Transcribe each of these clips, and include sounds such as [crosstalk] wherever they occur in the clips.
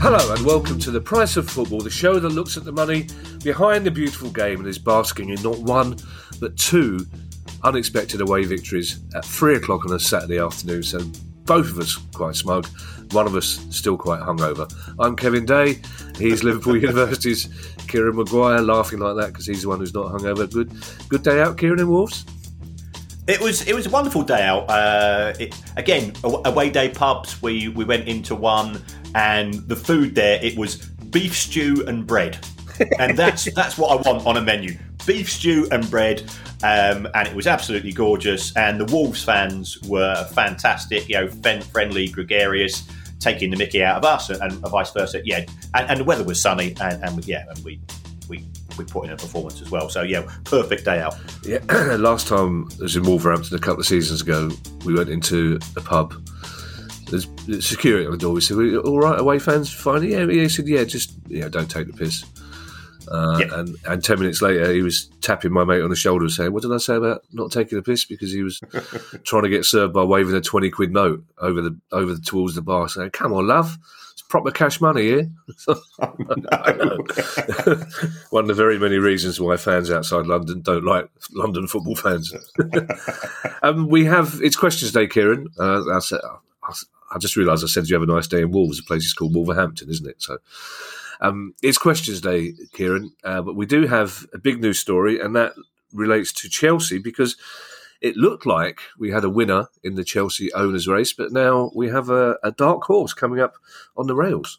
Hello and welcome to The Price of Football, the show that looks at the money behind the beautiful game and is basking in not one, but two unexpected away victories at three o'clock on a Saturday afternoon. So both of us quite smug, one of us still quite hungover. I'm Kevin Day. He's Liverpool [laughs] University's Kieran Maguire, laughing like that because he's the one who's not hungover. Good, good day out, Kieran and Wolves. It was it was a wonderful day out. Uh, it, again, away day pubs. We we went into one, and the food there it was beef stew and bread, and that's [laughs] that's what I want on a menu: beef stew and bread. Um, and it was absolutely gorgeous. And the Wolves fans were fantastic. You know, friendly, gregarious, taking the Mickey out of us, and, and vice versa. Yeah, and, and, the weather was sunny, and, and yeah, and we we we put in a performance as well. So yeah, perfect day out. Yeah, [clears throat] last time I was in Wolverhampton a couple of seasons ago, we went into a pub. There's security on the door. We said, "All right, away fans, fine." Yeah, he said, "Yeah, just yeah, don't take the piss." Uh, yeah. and, and 10 minutes later, he was tapping my mate on the shoulder and saying, What did I say about not taking a piss? Because he was [laughs] trying to get served by waving a 20 quid note over the over the, towards the bar, saying, Come on, love It's proper cash money here. [laughs] [laughs] One of the very many reasons why fans outside London don't like London football fans. um, we have it's questions day, Kieran. Uh, I, said, I, just realised I said you have a nice day in Wolves. The place is called Wolverhampton, isn't it? So. Um, it's questions day, Kieran, uh, but we do have a big news story, and that relates to Chelsea because it looked like we had a winner in the Chelsea owners race, but now we have a, a dark horse coming up on the rails.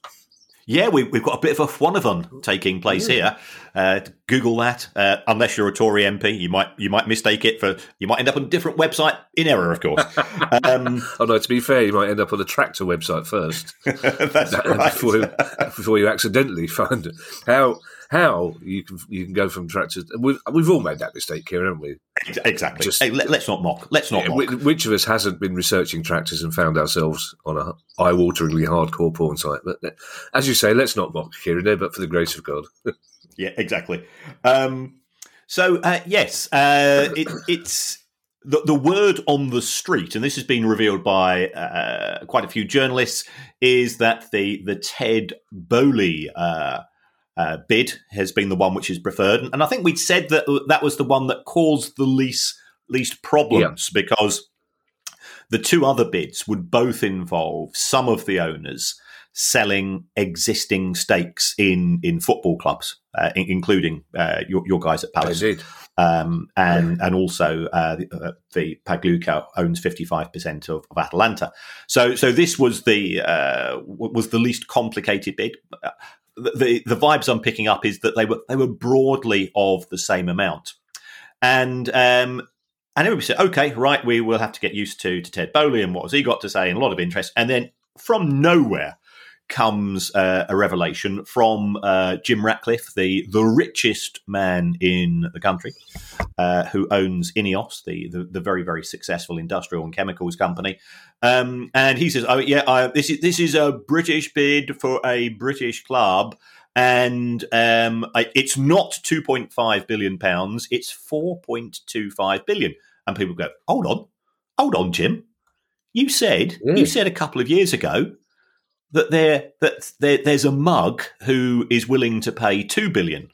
Yeah, we, have got a bit of a one of them taking place yeah. here. Uh, Google that. Uh, unless you're a Tory MP, you might you might mistake it for you might end up on a different website in error, of course. [laughs] Um, oh no, to be fair, you might end up on a tractor website first. [laughs] That's right. [laughs] Before, before you accidentally find it. How how you can you can go from tractors. We've we've all made that mistake here, haven't we? [laughs] Exactly. Just, hey, let, us not mock. Let's not yeah, mock. Which of us hasn't been researching tractors and found ourselves on a eye-wateringly hardcore porn site? But uh, as you say, let's not mock here and there, but for the grace of God. [laughs] yeah, exactly. Um, so uh, yes, uh, it, it's the, the word on the street, and this has been revealed by uh, quite a few journalists, is that the the Ted Boehly uh, uh, bid has been the one which is preferred, and I think we'd said that that was the one that caused the least least problems yeah. because the two other bids would both involve some of the owners selling existing stakes in in football clubs, uh, in, including uh, your, your, guys at Palace. Um, and and also uh, the, uh, the Pagliuca owns fifty five percent of Atalanta. So so this was the uh, was the least complicated bid the the vibes I'm picking up is that they were they were broadly of the same amount, and um, and everybody said, okay, right, we will have to get used to to Ted Boehly and what has he got to say, and a lot of interest, and then from nowhere comes uh, a revelation from uh, Jim Ratcliffe, the the richest man in the country, uh, who owns Ineos, the, the, the very very successful industrial and chemicals company, um, and he says, "Oh yeah, I, this is this is a British bid for a British club." And um, I, it's not 2.5 billion pounds; it's 4.25 billion. And people go, "Hold on, hold on, Jim. You said yeah. you said a couple of years ago that there that there, there's a mug who is willing to pay two billion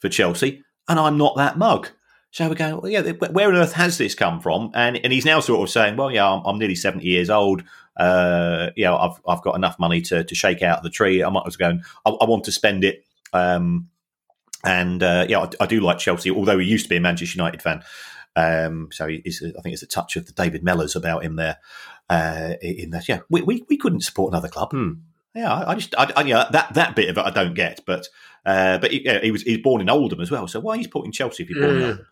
for Chelsea, and I'm not that mug. So we're going, well, yeah, where on earth has this come from? And and he's now sort of saying, well, yeah, I'm, I'm nearly seventy years old. Uh, you know, I've I've got enough money to to shake out of the tree. I might as well go. I, want to spend it. Um, and uh, yeah, I, I, do like Chelsea, although he used to be a Manchester United fan. Um, so I think it's a touch of the David Mellors about him there uh, in that. Yeah, we, we, we couldn't support another club. Hmm. Yeah, I, I just I, I, yeah, that that bit of it I don't get, but uh, but he, yeah, he was he's born in Oldham as well. So why he's supporting Chelsea if he's born in Oldham?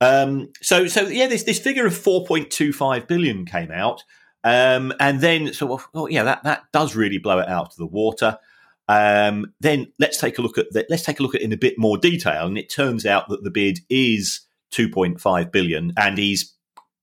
Um, so so yeah, this this figure of four point two five billion came out, um, and then so well, yeah, that that does really blow it out of the water. Um, then let's take a look at that. Let's take a look at it in a bit more detail, and it turns out that the bid is two point five billion, and he's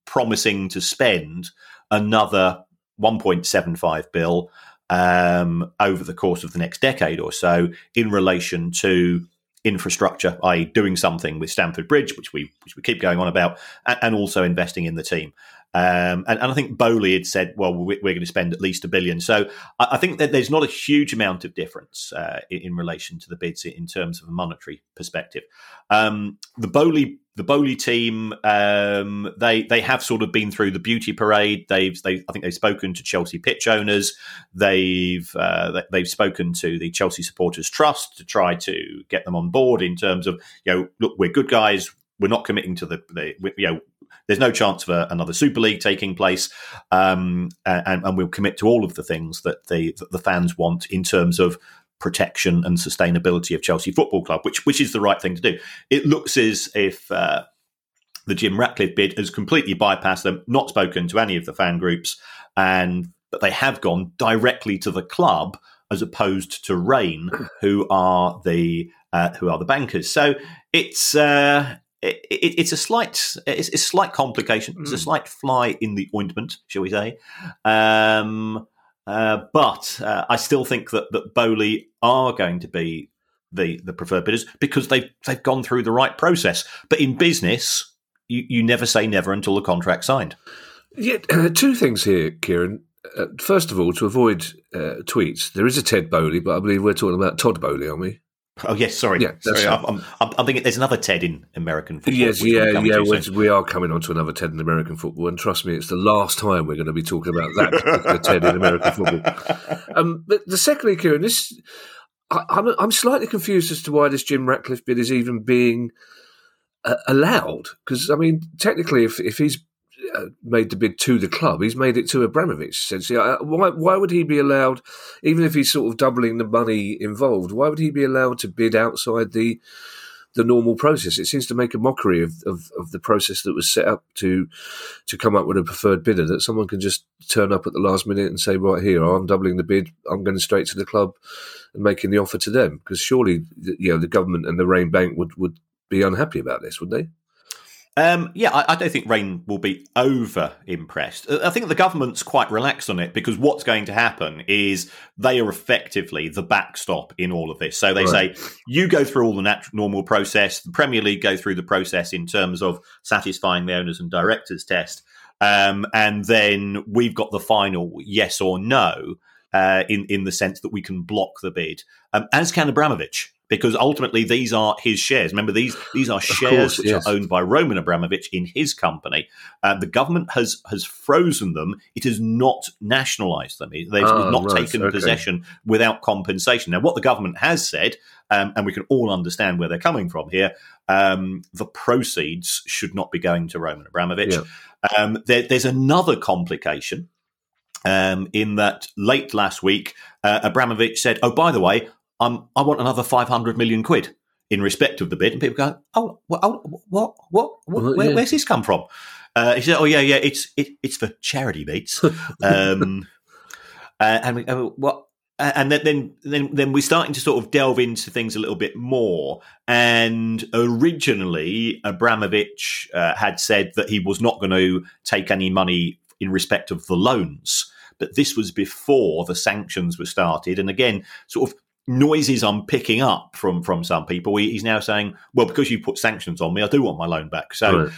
promising to spend another 1.75 bill um, over the course of the next decade or so in relation to infrastructure, i.e., doing something with Stamford Bridge, which we which we keep going on about, and, and also investing in the team. Um, and, and, I think Boehly had said, well, we're, going to spend at least a billion. So I, I think that there's not a huge amount of difference uh, in, in, relation to the bids in terms of a monetary perspective. Um, the Boehly the Boehly team, um, they they have sort of been through the beauty parade. They've they I think they've spoken to Chelsea pitch owners. They've uh, they've spoken to the Chelsea Supporters Trust to try to get them on board in terms of you know look we're good guys. We're not committing to the, the you know there's no chance of a, another Super League taking place, um, and, and, we'll commit to all of the things that the that the fans want in terms of protection and sustainability of Chelsea Football Club, which which is the right thing to do. It looks as if. Uh, the Jim Ratcliffe bid has completely bypassed them, not spoken to any of the fan groups, and that they have gone directly to the club as opposed to Raine, who are the uh, who are the bankers. So it's uh, it, it, it's a slight it's, it's, a slight complication. It's a hmm. slight fly in the ointment, shall we say? Um, uh, but uh, I still think that that Boehly are going to be the the preferred bidders because they've they've gone through the right process. But in business, you, you never say never until the contract's signed. Yeah, uh, two things here, Kieran. Uh, first of all, to avoid uh, tweets, there is a Ted Boehly, but I believe we're talking about Todd Boehly, aren't we? Oh yes, sorry. Yeah, sorry. I'm, I'm, I'm, thinking there's another Ted in American football. Yes, yeah, yeah. we are coming on to another Ted in American football, and trust me, it's the last time we're going to be talking about that [laughs] Ted in American football. Um, but the secondly, Kieran, this I, am I'm, I'm slightly confused as to why this Jim Ratcliffe bid is even being uh, allowed. Because I mean, technically, if if he's uh, made the bid to the club. He's made it to Abramovich. Essentially, why why would he be allowed, even if he's sort of doubling the money involved? Why would he be allowed to bid outside the the normal process? It seems to make a mockery of, of, of the process that was set up to to come up with a preferred bidder. That someone can just turn up at the last minute and say, "Right here, I'm doubling the bid. I'm going straight to the club and making the offer to them." Because surely, you know, the government and the Raine Bank would would be unhappy about this, would they? Um, yeah, I, I, don't think Raine will be over impressed. I think the government's quite relaxed on it because what's going to happen is they are effectively the backstop in all of this. So they right. say you go through all the natural, normal process. The Premier League go through the process in terms of satisfying the owners and directors test, um, and then we've got the final yes or no. Uh, in in the sense that we can block the bid, um, as can Abramovich because ultimately these are his shares. Remember, these these are shares course, which yes. are owned by Roman Abramovich in his company. Uh, the government has has frozen them. It has not nationalised them. They've oh, not right, taken okay. possession without compensation. Now, what the government has said, um, and we can all understand where they're coming from here, um, the proceeds should not be going to Roman Abramovich. Yeah. Um, there, there's another complication. Um, in that late last week, uh, Abramovich said, "Oh, by the way, I'm, I want another 500 million quid in respect of the bid. And people go, oh, what, oh, what, what, what where, yeah. where's this come from? Uh, he said, oh, yeah, yeah, it's it, it's for charity beats. [laughs] um, uh, and we, uh, what? And then, then, then we're starting to sort of delve into things a little bit more. And originally, Abramovich uh, had said that he was not going to take any money in respect of the loans. But this was before the sanctions were started. And again, sort of noises I'm picking up from from some people. he's now saying, "Well, because you put sanctions on me, I do want my loan back." So. Right.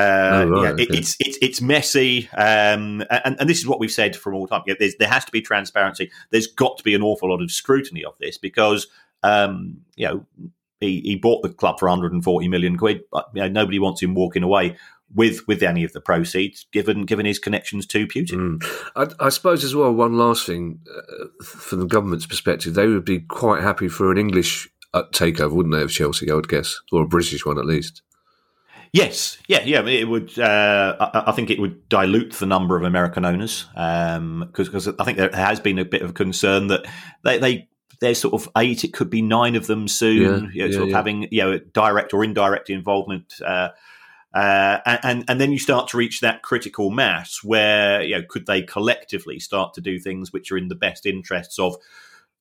Uh, oh, right, yeah, okay. it's it's it's messy, um, and and this is what we've said from all time. Yeah, there has to be transparency. There's got to be an awful lot of scrutiny of this because um, you know he, he bought the club for 140 million quid, but you know, nobody wants him walking away with with any of the proceeds, given given his connections to Putin. Mm. I, I, suppose as well. One last thing, uh, from the government's perspective, they would be quite happy for an English uh, takeover, wouldn't they, of Chelsea? I would guess, or a British one at least. Yes, yeah, yeah. It would. Uh, I, I, think it would dilute the number of American owners because um, because I think there has been a bit of concern that they, they there's sort of eight, it could be nine of them soon. Yeah, you know, yeah, sort of yeah. having you know direct or indirect involvement. Uh, uh, and and then you start to reach that critical mass where you know could they collectively start to do things which are in the best interests of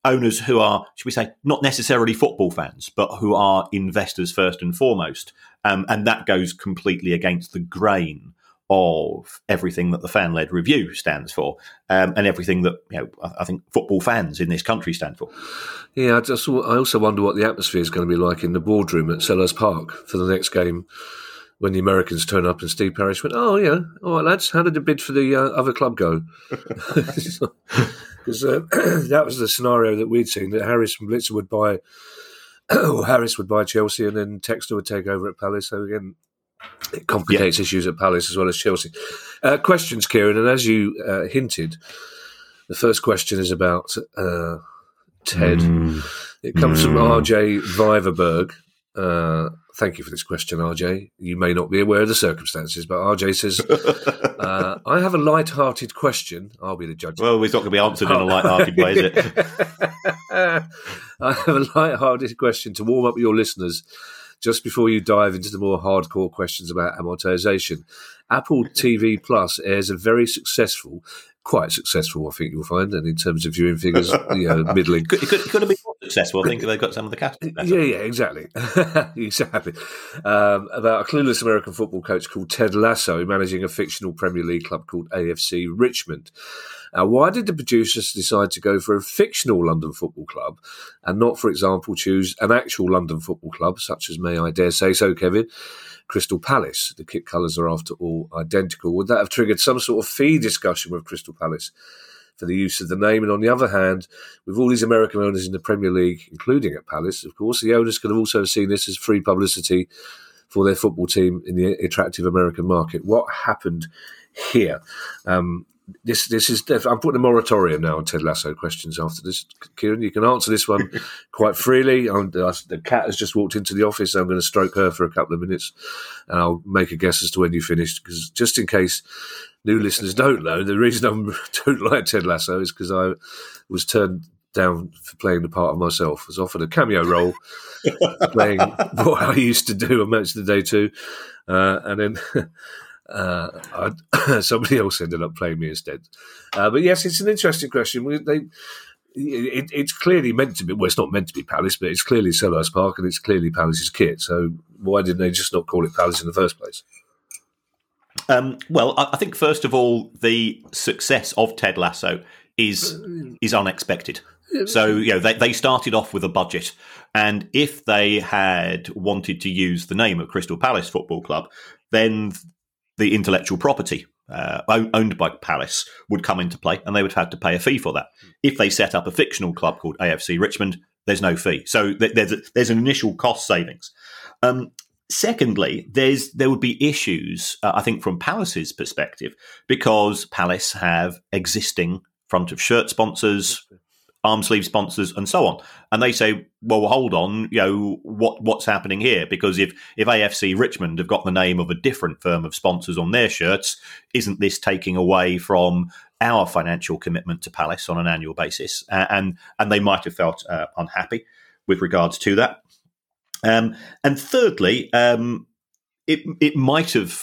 owners who are, should we say, not necessarily football fans, but who are investors first and foremost, um, and that goes completely against the grain of everything that the fan led review stands for, um, and everything that you know I, I, think football fans in this country stand for. Yeah, I just I also wonder what the atmosphere is going to be like in the boardroom at Selhurst Park for the next game when the Americans turn up and Steve Parish went, "Oh yeah, all right, lads, how did the bid for the uh, other club go?" [laughs] [laughs] Because uh, [clears throat] that was the scenario that we'd seen that Harris and Blitzer would buy, [clears throat] or Harris would buy Chelsea, and then Textor would take over at Palace. So again, it complicates yeah. issues at Palace as well as Chelsea. Uh, questions, Kieran, and as you uh, hinted, the first question is about uh, Ted. Mm. It comes mm. from RJ Viverberg. Thank you for this question, RJ. You may not be aware of the circumstances, but RJ says, [laughs] uh, I have a light-hearted question. I'll be the judge. Well, it's not going to be answered in a light-hearted way, is it? [laughs] I have a light-hearted question to warm up your listeners just before you dive into the more hardcore questions about amortization. Apple TV Plus airs a very successful quite successful, I think you'll find, and in terms of viewing figures, you know, [laughs] middling. It could, it could, have been more successful. I think they've got some of the cast. Yeah, yeah, exactly, [laughs] exactly. Um, about a clueless American football coach called Ted Lasso managing a fictional Premier League club called AFC Richmond. Now, why did the producers decide to go for a fictional London football club and not, for example, choose an actual London football club, such as, may I dare say so, Kevin, Crystal Palace? The kit colours are, after all, identical. Would that have triggered some sort of fee discussion with Crystal Palace? for the use of the name. And on the other hand, with all these American owners in the Premier League, including at Palace, of course, the owners could have also seen this as free publicity for their football team in the attractive American market. What happened here? Um, this this is def- I'm putting a moratorium now on Ted Lasso questions after this. Kieran, you can answer this one [laughs] quite freely. I'm, the cat has just walked into the office. So I'm going to stroke her for a couple of minutes, and I'll make a guess as to when you finished. Because just in case new listeners don't know, the reason I [laughs] don't like Ted Lasso is because I was turned down for playing the part of myself. I was offered a cameo role playing [laughs] what I used to do on Match of the Day too, uh, and then. Uh, [coughs] somebody else ended up playing me instead. Uh, but yes, it's an interesting question. They, it, it's clearly meant to be. Well, it's not meant to be Palace, but it's clearly Selhurst Park, and it's clearly Palace's kit. So why didn't they just not call it Palace in the first place? Um, well, I think first of all, the success of Ted Lasso is is unexpected. So you know they, they started off with a budget, and if they had wanted to use the name of Crystal Palace Football Club, then the intellectual property uh, owned by Palace would come into play, and they would have to pay a fee for that. If they set up a fictional club called AFC Richmond, there's no fee, so th- there's a, there's an initial cost savings. Um, secondly, there's there would be issues, uh, I think, from Palace's perspective, because Palace have existing front of shirt sponsors, arm sleeve sponsors and so on. And they say, well, hold on, you know, what what's happening here? Because if if AFC Richmond have got the name of a different firm of sponsors on their shirts, isn't this taking away from our financial commitment to Palace on an annual basis? Uh, and and they might have felt uh, unhappy with regards to that. Um, and thirdly, um, it it might have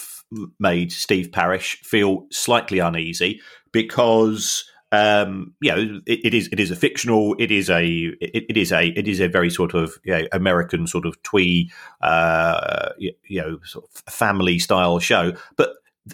made Steve Parish feel slightly uneasy because um, you know, it, it is it is a fictional. It is a it, it is a it is a very sort of you know, American sort of twee, uh, you, you, know, sort of family style show. But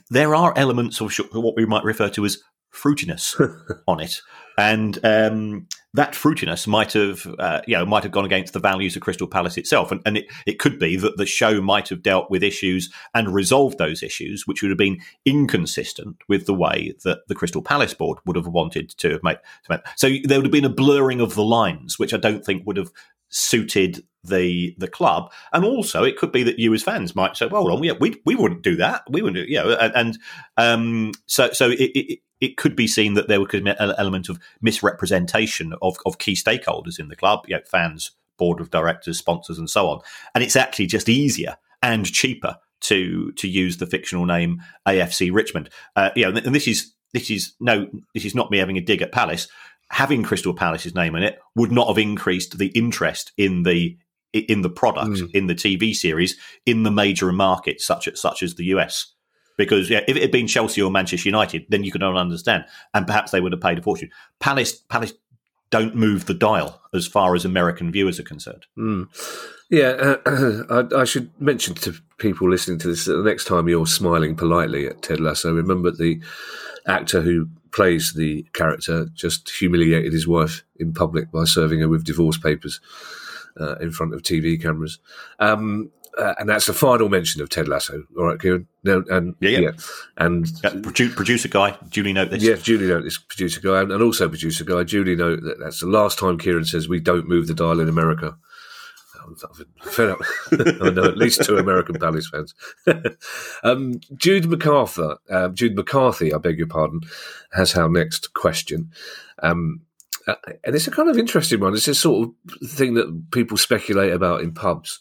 there are elements of what we might refer to as fruitiness [laughs] on it, and um, that fruitiness might have, uh, you know, might have gone against the values of Crystal Palace itself, and, and it, it could be that the show might have dealt with issues and resolved those issues, which would have been inconsistent with the way that the Crystal Palace board would have wanted to have made. To make. So there would have been a blurring of the lines, which I don't think would have suited the the club, and also it could be that you as fans might say, "Well, on, we we, we wouldn't do that. We wouldn't, do, you know." And, and um, so so it, it, it could be seen that there could be an element of misrepresentation of, of key stakeholders in the club, you know, fans, board of directors, sponsors, and so on. And it's actually just easier and cheaper to to use the fictional name AFC Richmond. Uh, you know, and this is this is no, this is not me having a dig at Palace. Having Crystal Palace's name in it would not have increased the interest in the in the product mm. in the TV series in the major markets such as such as the US because yeah, if it had been Chelsea or Manchester United, then you could not understand, and perhaps they would have paid a fortune. Palace, Palace don't move the dial as far as American viewers are concerned. Mm. Yeah, uh, [clears throat] I, I, should mention to people listening to this that the next time you're smiling politely at Ted Lasso, remember the actor who plays the character just humiliated his wife in public by serving her with divorce papers uh, in front of TV cameras. Um, uh, and that's the final mention of Ted Lasso. All right, Kieran. No, and yeah, yeah. yeah. and yeah, produ- producer guy, Julie note this. Yeah, Julie note this. Producer guy, and, and also producer guy, Julie note that that's the last time Kieran says we don't move the dial in America. I'm fed up. [laughs] I know at least two American Palace fans. [laughs] um, Jude MacArthur, uh, Jude McCarthy, I beg your pardon, has our next question. Um, uh, and it's a kind of interesting one. It's a sort of thing that people speculate about in pubs.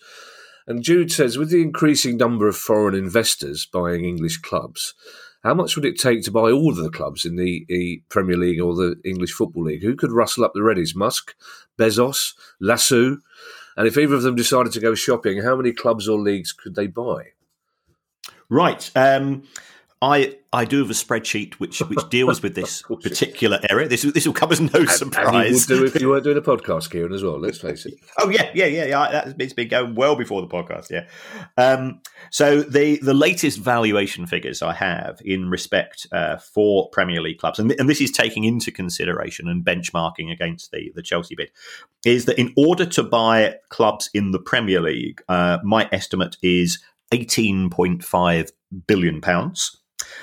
And Jude says, with the increasing number of foreign investors buying English clubs, how much would it take to buy all of the clubs in the, the Premier League or the English Football League? Who could rustle up the Reddies? Musk, Bezos, Lassu, and if either of them decided to go shopping, how many clubs or leagues could they buy? Right. Um, I I do have a spreadsheet which which deals with this [laughs] particular area. This this will come as no surprise. And you would do if you weren't doing a podcast, Kieran, as well. Let's face it. [laughs] oh yeah, yeah, yeah, yeah. It's been going well before the podcast. Yeah. Um, so the the latest valuation figures I have in respect uh, for Premier League clubs, and, and this is taking into consideration and benchmarking against the the Chelsea bid, is that in order to buy clubs in the Premier League, uh, my estimate is eighteen point five billion pounds.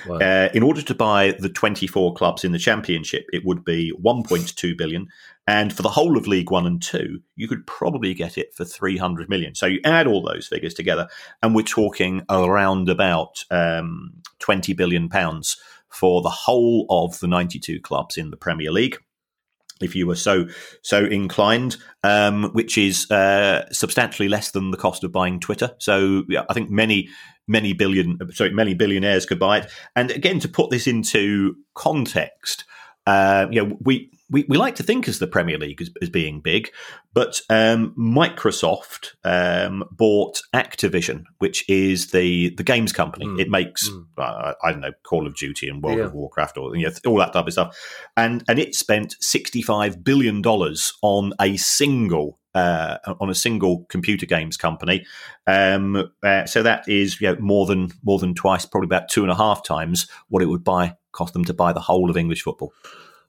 Wow. Uh, in order to buy the 24 clubs in the championship, it would be 1.2 billion, and for the whole of League One and Two, you could probably get it for 300 million. So you add all those figures together, and we're talking around about um, 20 billion pounds for the whole of the 92 clubs in the Premier League if you were so so inclined, um, which is uh, substantially less than the cost of buying Twitter. So yeah, I think many many billion, sorry, many billionaires could buy it. And again, to put this into context, uh, you know, we, we, we like to think as the Premier League as, as being big, but um, Microsoft um, bought Activision, which is the the games company. Mm. It makes mm. uh, I don't know Call of Duty and World yeah. of Warcraft or you know, all that type of stuff, and and it spent sixty five billion dollars on a single uh, on a single computer games company. Um, uh, so that is you know, more than more than twice, probably about two and a half times what it would buy cost them to buy the whole of English football.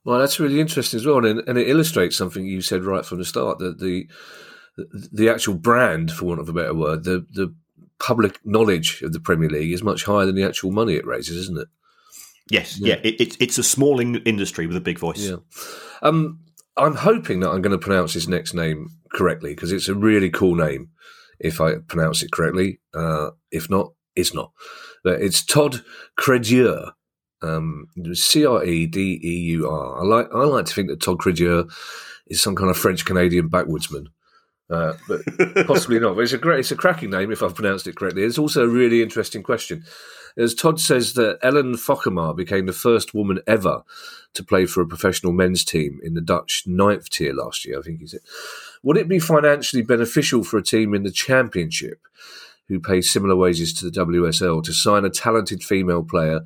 Well, that's really interesting as well, and, and it illustrates something you said right from the start that the the actual brand, for want of a better word, the the public knowledge of the Premier League is much higher than the actual money it raises, isn't it? Yes, yeah, yeah. It, it, it's a small in- industry with a big voice. Yeah. Um, I'm hoping that I'm going to pronounce his next name correctly because it's a really cool name if I pronounce it correctly. Uh, if not, it's not. But it's Todd Credeur. Um, C R E D E U R. I like I like to think that Todd Credeur is some kind of French Canadian backwoodsman. Uh, but [laughs] possibly not. But it's a great, it's a cracking name if I've pronounced it correctly. It's also a really interesting question. As Todd says that Ellen Fokkema became the first woman ever to play for a professional men's team in the Dutch ninth tier last year, I think he said. Would it be financially beneficial for a team in the championship who pay similar wages to the WSL to sign a talented female player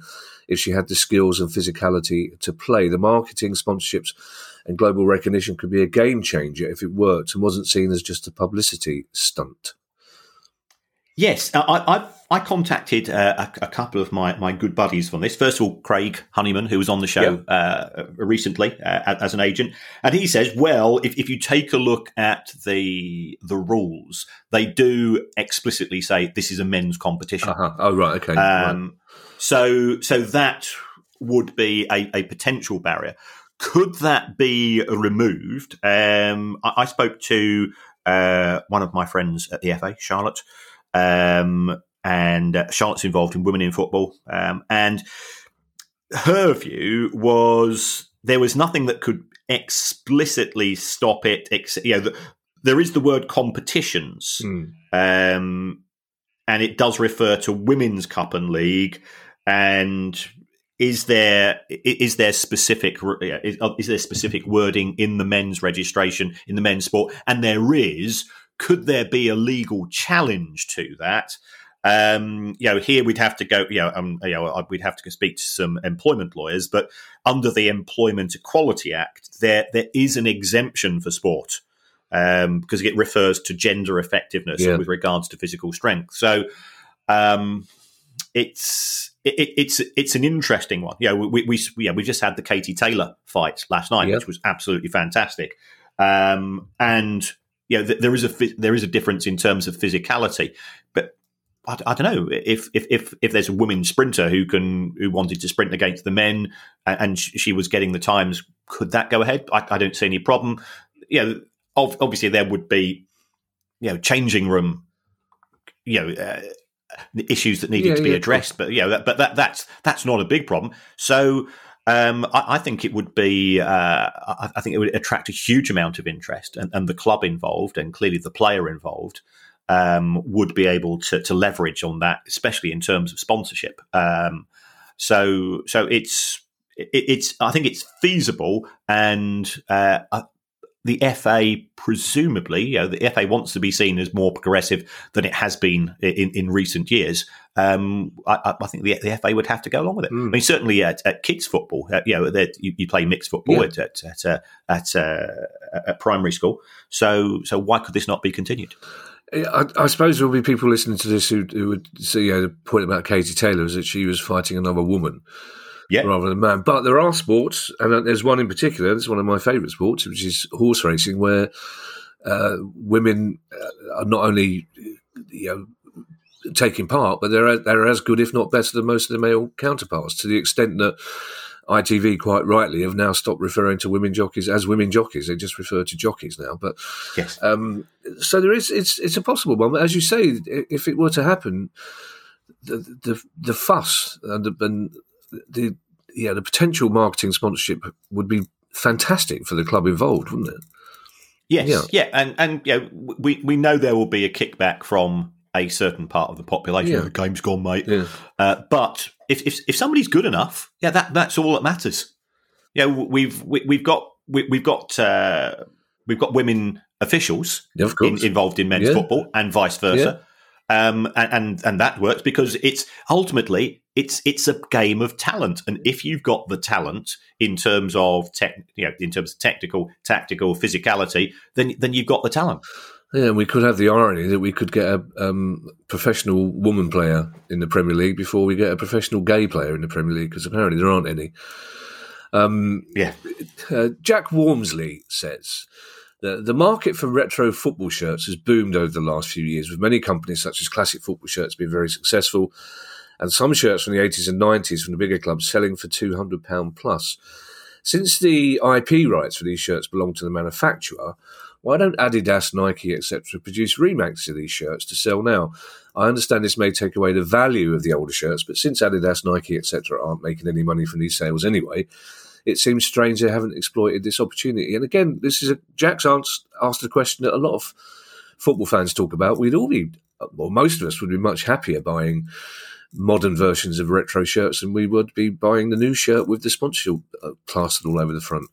if she had the skills and physicality to play? The marketing, sponsorships, and global recognition could be a game changer if it worked and wasn't seen as just a publicity stunt. Yes, I, I, I contacted uh, a, a, couple of my, my good buddies from this. First of all, Craig Honeyman, who was on the show uh, recently uh, as an agent, and he says, well, if, if you take a look at the the rules, they do explicitly say this is a men's competition. Uh-huh. Oh, right, okay. Um, right. So so that would be a, a potential barrier. Could that be removed? Um, I, I, spoke to uh, one of my friends at the FA, Charlotte. Um, and uh, Charlotte's involved in women in football. Um, and her view was there was nothing that could explicitly stop it. Ex- you know, the, there is the word competitions, mm. um, and it does refer to women's cup and league. And is there is there specific is, is there specific wording in the men's registration in the men's sport? And there is could there be a legal challenge to that? Um, you know, here we'd have to go. You know, um, you know, we'd have to speak to some employment lawyers. But under the Employment Equality Act, there there is an exemption for sport um, because it refers to gender effectiveness yeah. with regards to physical strength. So um, it's it, it's it's an interesting one. Yeah, we, we yeah we just had the Katie Taylor fight last night, yeah. which was absolutely fantastic. Um, and you know, th- there is a there is a difference in terms of physicality, but I, I, don't know if, if if if there's a woman sprinter who can who wanted to sprint against the men and, and she was getting the times, could that go ahead? I, I don't see any problem. You know, obviously there would be you know changing room you know uh, issues that needed yeah, to be yeah, addressed but you know that, but that that's that's not a big problem so um, I, I, think it would be. Uh, I, I, think it would attract a huge amount of interest, and, and the club involved, and clearly the player involved, um, would be able to, to, leverage on that, especially in terms of sponsorship. Um, so, so it's it, it's. I think it's feasible, and uh, the FA presumably, you know, the FA wants to be seen as more progressive than it has been in, in recent years. Um, I, I, think the, the, FA would have to go along with it. Mm. I mean, certainly at, at kids football, uh, you know, you, you, play mixed football yeah. at at at, uh, at, uh, at, primary school. So, so why could this not be continued? I, I suppose there will be people listening to this who, who would see you know, the point about Katie Taylor is that she was fighting another woman yeah. rather than man. But there are sports, and there's one in particular. It's one of my favourite sports, which is horse racing, where uh, women uh, are not only you know taking part, but they're they're as good, if not better, than most of the male counterparts. To the extent that ITV quite rightly have now stopped referring to women jockeys as women jockeys; they just refer to jockeys now. But yes, um, so there is it's it's a possible one. But as you say, if it were to happen, the the, the fuss and, the, and the yeah the potential marketing sponsorship would be fantastic for the club involved, wouldn't it? Yes, yeah, yeah. and and yeah, we we know there will be a kickback from a certain part of the population. Yeah. The game's gone, mate. Yeah. Uh, but if, if if somebody's good enough, yeah, that that's all that matters. Yeah, we've we, have we have got we, have got uh, we've got women officials yeah, in, involved in men's football and vice versa. Um, and, and and that works because it's ultimately it's it's a game of talent, and if you've got the talent in terms of tech, you know, in terms of technical, tactical, physicality, then then you've got the talent. Yeah, we could have the irony that we could get a um, professional woman player in the Premier League before we get a professional gay player in the Premier League, because apparently there aren't any. Um, yeah, uh, Jack Wormsley says. The market for retro football shirts has boomed over the last few years, with many companies such as Classic Football Shirts being very successful, and some shirts from the 80s and 90s from the bigger clubs selling for £200 plus. Since the IP rights for these shirts belong to the manufacturer, why don't Adidas, Nike, etc., produce remakes of these shirts to sell now? I understand this may take away the value of the older shirts, but since Adidas, Nike, etc., aren't making any money from these sales anyway, it seems strange they haven't exploited this opportunity. And again, this is a Jack's asked, asked a question that a lot of football fans talk about. We'd all be, well, most of us would be much happier buying modern versions of retro shirts than we would be buying the new shirt with the sponsorship uh, plastered all over the front.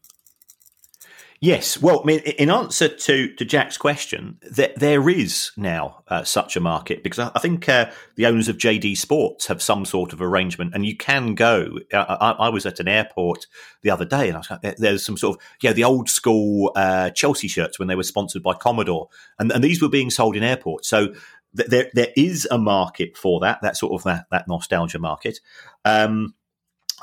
Yes, well, I mean, in answer to, to Jack's question, there, there is now uh, such a market because I, I think uh, the owners of JD Sports have some sort of arrangement, and you can go. I, I, I was at an airport the other day, and I was like, there's some sort of yeah, the old school uh, Chelsea shirts when they were sponsored by Commodore, and, and these were being sold in airports. So there there is a market for that, that sort of that, that nostalgia market. Um,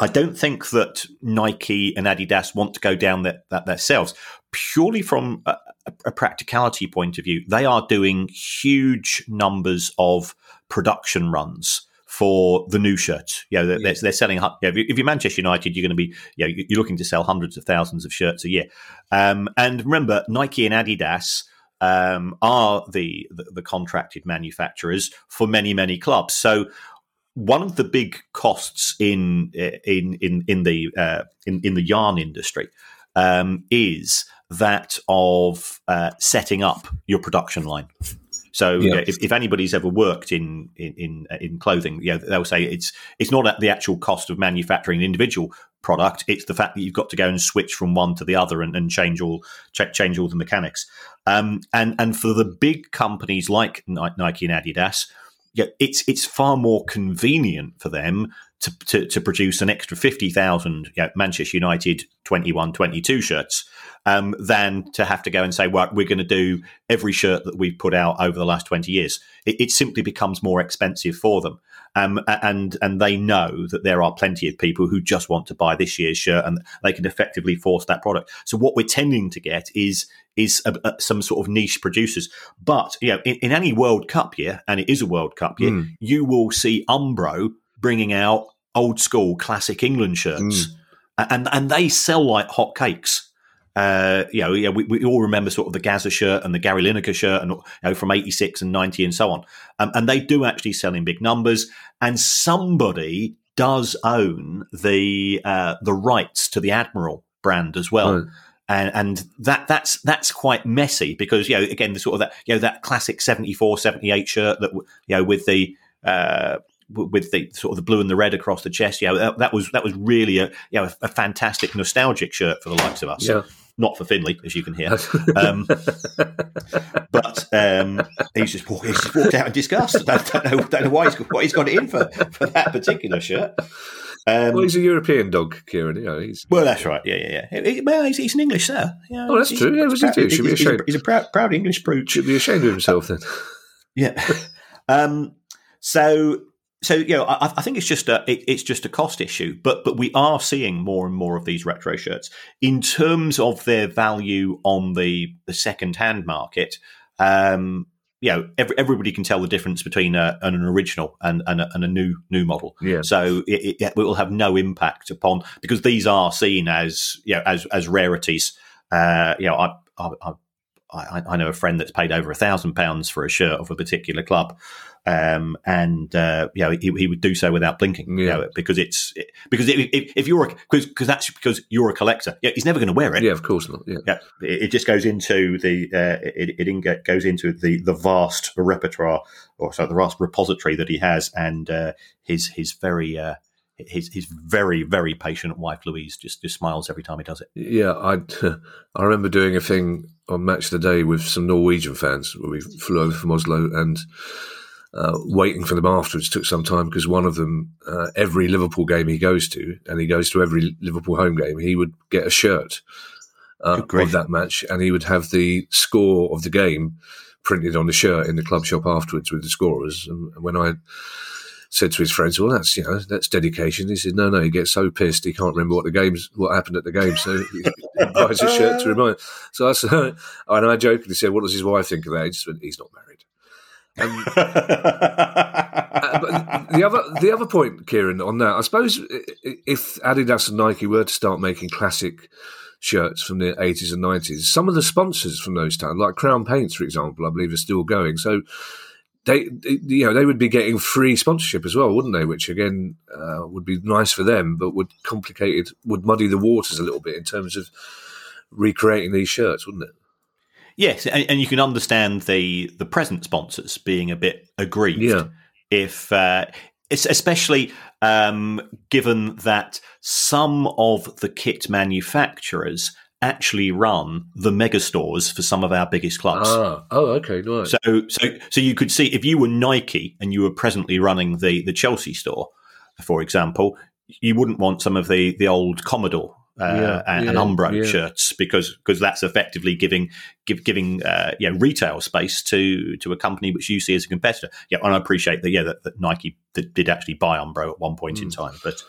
I don't think that Nike and Adidas want to go down that, that themselves purely from a, a, practicality point of view. They are doing huge numbers of production runs for the new shirt. You know, they're, yeah. they're selling. You know, if you're Manchester United, you're going to be, you know, you're looking to sell hundreds of thousands of shirts a year. Um, and remember, Nike and Adidas um, are the, the, the contracted manufacturers for many many clubs. So one of the big costs in in in in the uh, in in the yarn industry um, is that of uh, setting up your production line. So yeah. if, if, anybody's ever worked in in in clothing, you know, they'll say it's it's not at the actual cost of manufacturing an individual product; it's the fact that you've got to go and switch from one to the other and, and change all change all the mechanics. Um, and and for the big companies like Nike and Adidas, yeah, it's it's far more convenient for them to, to, to produce an extra 50,000 you know, Manchester United 21 22 shirts um, than to have to go and say, well, we're going to do every shirt that we've put out over the last 20 years. It, it simply becomes more expensive for them. Um, and and they know that there are plenty of people who just want to buy this year's shirt, and they can effectively force that product. So what we're tending to get is is a, a, some sort of niche producers. But you know, in, in, any World Cup year, and it is a World Cup year, mm. you will see Umbro bringing out old school classic England shirts, mm. and and they sell like hotcakes. Uh, you know, yeah, we, we, all remember sort of the Gazza shirt and the Gary Lineker shirt, and you know, from '86 and '90 and so on. Um, and they do actually sell in big numbers. And somebody does own the uh, the rights to the Admiral brand as well. Right. And, and that that's that's quite messy because you know again the sort of that you know that classic 74 78 shirt that you know with the uh, with the sort of the blue and the red across the chest. Yeah, that, that was that was really a you know, a, a, fantastic nostalgic shirt for the likes of us. Yeah. Not for Finley, as you can hear, [laughs] um, but um, he's just walked, he's just walked out in disgust. Don't, don't, know, don't know why he's what he's got it in for for that particular shirt. Um, well, he's a European dog, Kieran. You know, he's well, that's right. Yeah, yeah, yeah. He, well, he's, he's, an English sir. Know, oh, that's true. Yeah, he do? Should be ashamed. He's a, proud, proud English brute. Should be ashamed of himself then. [laughs] Yeah. Um, so so you know, I, I, think it's just a it, it's just a cost issue, but but we are seeing more and more of these retro shirts in terms of their value on the the second hand market. Um, you know, every, everybody can tell the difference between a, an, original and, and a, and, a, new new model. Yeah. So it, it, it, will have no impact upon because these are seen as you know as as rarities. Uh, you know, I, I, I, I know a friend that's paid over a thousand pounds for a shirt of a particular club um, and uh, you know he, he, would do so without blinking, yeah. you know, because it's it, because if, if you're because because that's because you're a collector, yeah, he's never going to wear it. Yeah, of course not. Yeah, yeah it, it just goes into the uh, it, it goes into the the vast repertoire or sorry, the vast repository that he has, and uh, his his very. Uh, his his very very patient wife Louise just just smiles every time he does it. Yeah, I [laughs] I remember doing a thing on Match of the Day with some Norwegian fans where we flew over from Oslo and uh, waiting for them afterwards took some time because one of them, uh, every Liverpool game he goes to, and he goes to every Liverpool home game, he would get a shirt uh, of that match, and he would have the score of the game printed on the shirt in the club shop afterwards with the scorers. And when I said to his friends, "Well, that's you know that's dedication," he said, "No, no." He gets so pissed he can't remember what the games, what happened at the game, so he [laughs] buys a shirt to remind. So I said, [laughs] and I jokingly said, "What does his wife think of that?" He just went, "He's not married." Um, [laughs] uh, the other the other point, Kieran, on that, I suppose if Adidas and Nike were to start making classic shirts from the 80s and 90s, some of the sponsors from those times, like Crown Paints, for example, I believe are still going. So they, you know, they would be getting free sponsorship as well, wouldn't they? Which again uh, would be nice for them, but would complicate it, would muddy the waters a little bit in terms of recreating these shirts, wouldn't it? Yes, and, and, you can understand the the present sponsors being a bit aggrieved yeah. if, uh, especially um, given that some of the kit manufacturers actually run the mega stores for some of our biggest clubs. Ah, oh, okay, nice. So, so, so you could see if you were Nike and you were presently running the the Chelsea store, for example, you wouldn't want some of the the old Commodore uh, yeah, and, yeah, Umbro yeah. shirts because because that's effectively giving give, giving uh, yeah retail space to to a company which you see as a competitor. Yeah, and I appreciate that. Yeah, that, that Nike did actually buy Umbro at one point mm. in time, but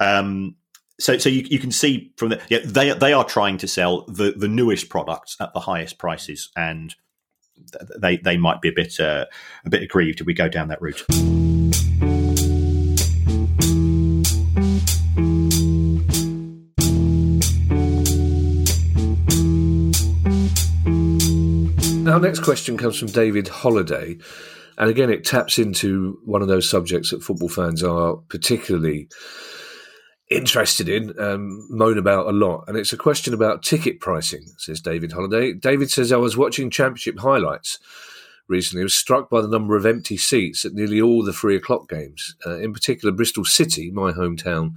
um, so so you, you can see from the yeah they they are trying to sell the the newest products at the highest prices, and they they might be a bit uh, a bit aggrieved if we go down that route. Our next question comes from David Holiday. And again, it taps into one of those subjects that football fans are particularly interested in, um, moan about a lot. And it's a question about ticket pricing, says David Holiday. David says, I was watching championship highlights recently. I was struck by the number of empty seats at nearly all the three o'clock games. Uh, in particular, Bristol City, my hometown,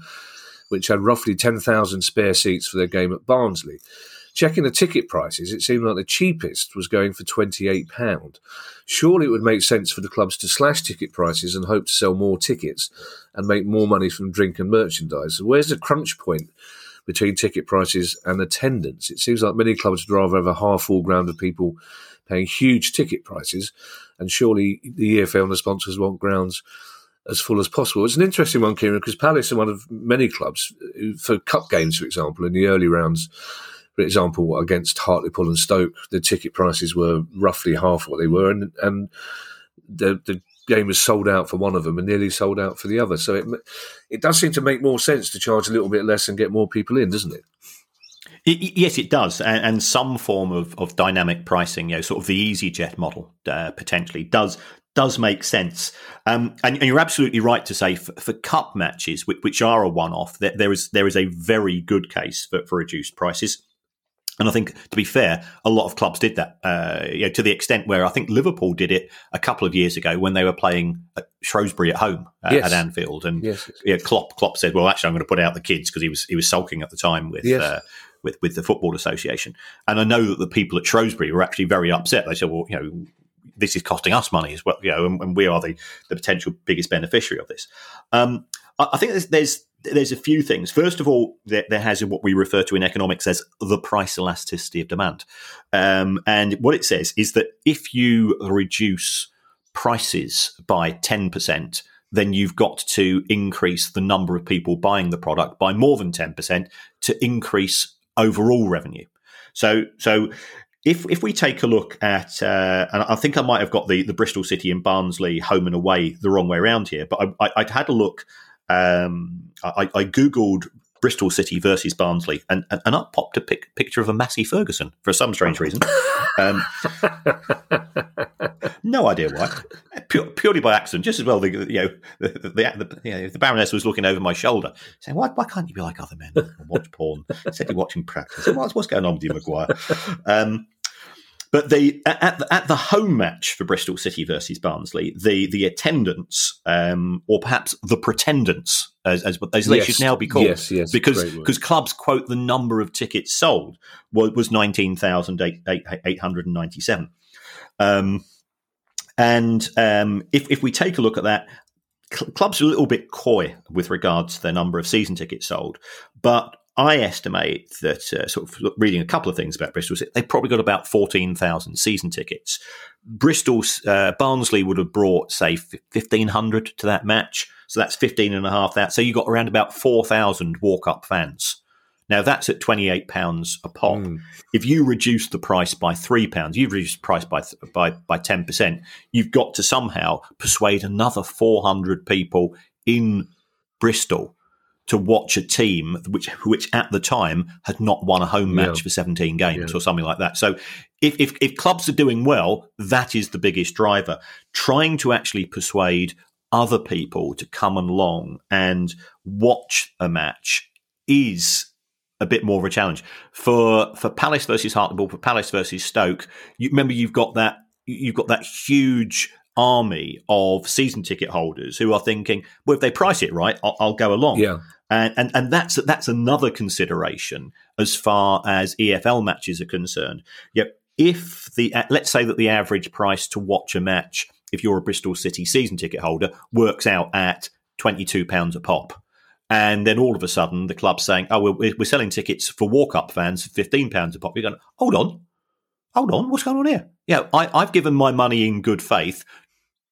which had roughly 10,000 spare seats for their game at Barnsley. Checking the ticket prices, it seemed like the cheapest was going for £28. Surely it would make sense for the clubs to slash ticket prices and hope to sell more tickets and make more money from drink and merchandise. Where's the crunch point between ticket prices and attendance? It seems like many clubs would rather have a half full ground of people paying huge ticket prices, and surely the EFL and the sponsors want grounds as full as possible. It's an interesting one, Kieran, because Palace are one of many clubs for cup games, for example, in the early rounds. For example, against Hartlepool and Stoke, the ticket prices were roughly half what they were, and and the the game was sold out for one of them and nearly sold out for the other. So it it does seem to make more sense to charge a little bit less and get more people in, doesn't it? It, yes, it does, and, and, some form of, of dynamic pricing, you know, sort of the EasyJet model, uh, potentially does does make sense. Um, and, and, you're absolutely right to say for, for cup matches, which, which are a one off, that there is there is a very good case for, for reduced prices. And I think, to be fair, a lot of clubs did that. Uh, you know, to the extent where I think Liverpool did it a couple of years ago when they were playing at Shrewsbury at home uh, yes. at Anfield, and yes, Klopp, Klopp said, "Well, actually, I'm going to put out the kids because he was he was sulking at the time with yes. uh, with with the football association." And I know that the people at Shrewsbury were actually very upset. They said, "Well, you know, this is costing us money as well, you know, and, and we are the, the potential biggest beneficiary of this. Um, I, think there's, there's, there's a few things. First of all, there, there, has what we refer to in economics as the price elasticity of demand, um, and what it says is that if you reduce prices by ten percent, then you've got to increase the number of people buying the product by more than ten percent to increase overall revenue. So, so if if we take a look at, uh, and I think I might have got the, the Bristol City and Barnsley home and away the wrong way around here, but I, I, would had a look. Um, I, I, googled Bristol City versus Barnsley, and, and, and up popped a pic, picture of a Massey Ferguson for some strange reason. Um, no idea why. Pure, purely by accident, just as well. The you know the the, the, you know, the Baroness was looking over my shoulder, saying, "Why why can't you be like other men and watch porn?" Said you're watching practice. What's, what's going on with you, Maguire? Um, but the at the, at the home match for Bristol City versus Barnsley, the the attendance, um, or perhaps the pretendants, as as, as they yes. should now be called, yes, yes, because because clubs quote the number of tickets sold was, was nineteen thousand eight hundred and ninety seven. Um, and um, if if we take a look at that, cl- clubs are a little bit coy with regards to their number of season tickets sold, but I estimate that, uh, sort of reading a couple of things about Bristol, they've probably got about 14,000 season tickets. Bristol, uh, Barnsley would have brought, say, 1,500 to that match. So that's 15 and a half that. So you got around about 4,000 walk up fans. Now that's at £28 a pop. Mm. If you reduce the price by £3, you've reduced the price by, by, by 10%, you've got to somehow persuade another 400 people in Bristol to watch a team which which at the time had not won a home match yeah. for 17 games yeah. or something like that. So if, if, if clubs are doing well, that is the biggest driver. Trying to actually persuade other people to come along and watch a match is a bit more of a challenge for for Palace versus Hartlepool, for Palace versus Stoke. You remember you've got that you've got that huge army of season ticket holders who are thinking, well, if they price it right, I'll, I'll go along. Yeah. And, and and that's that's another consideration as far as EFL matches are concerned. Yep. If the uh, let's say that the average price to watch a match, if you're a Bristol City season ticket holder, works out at twenty two pounds a pop, and then all of a sudden the club's saying, "Oh, we're, we're selling tickets for walk up fans for fifteen pounds a pop." You're going, "Hold on, hold on, what's going on here?" Yeah, I, I've given my money in good faith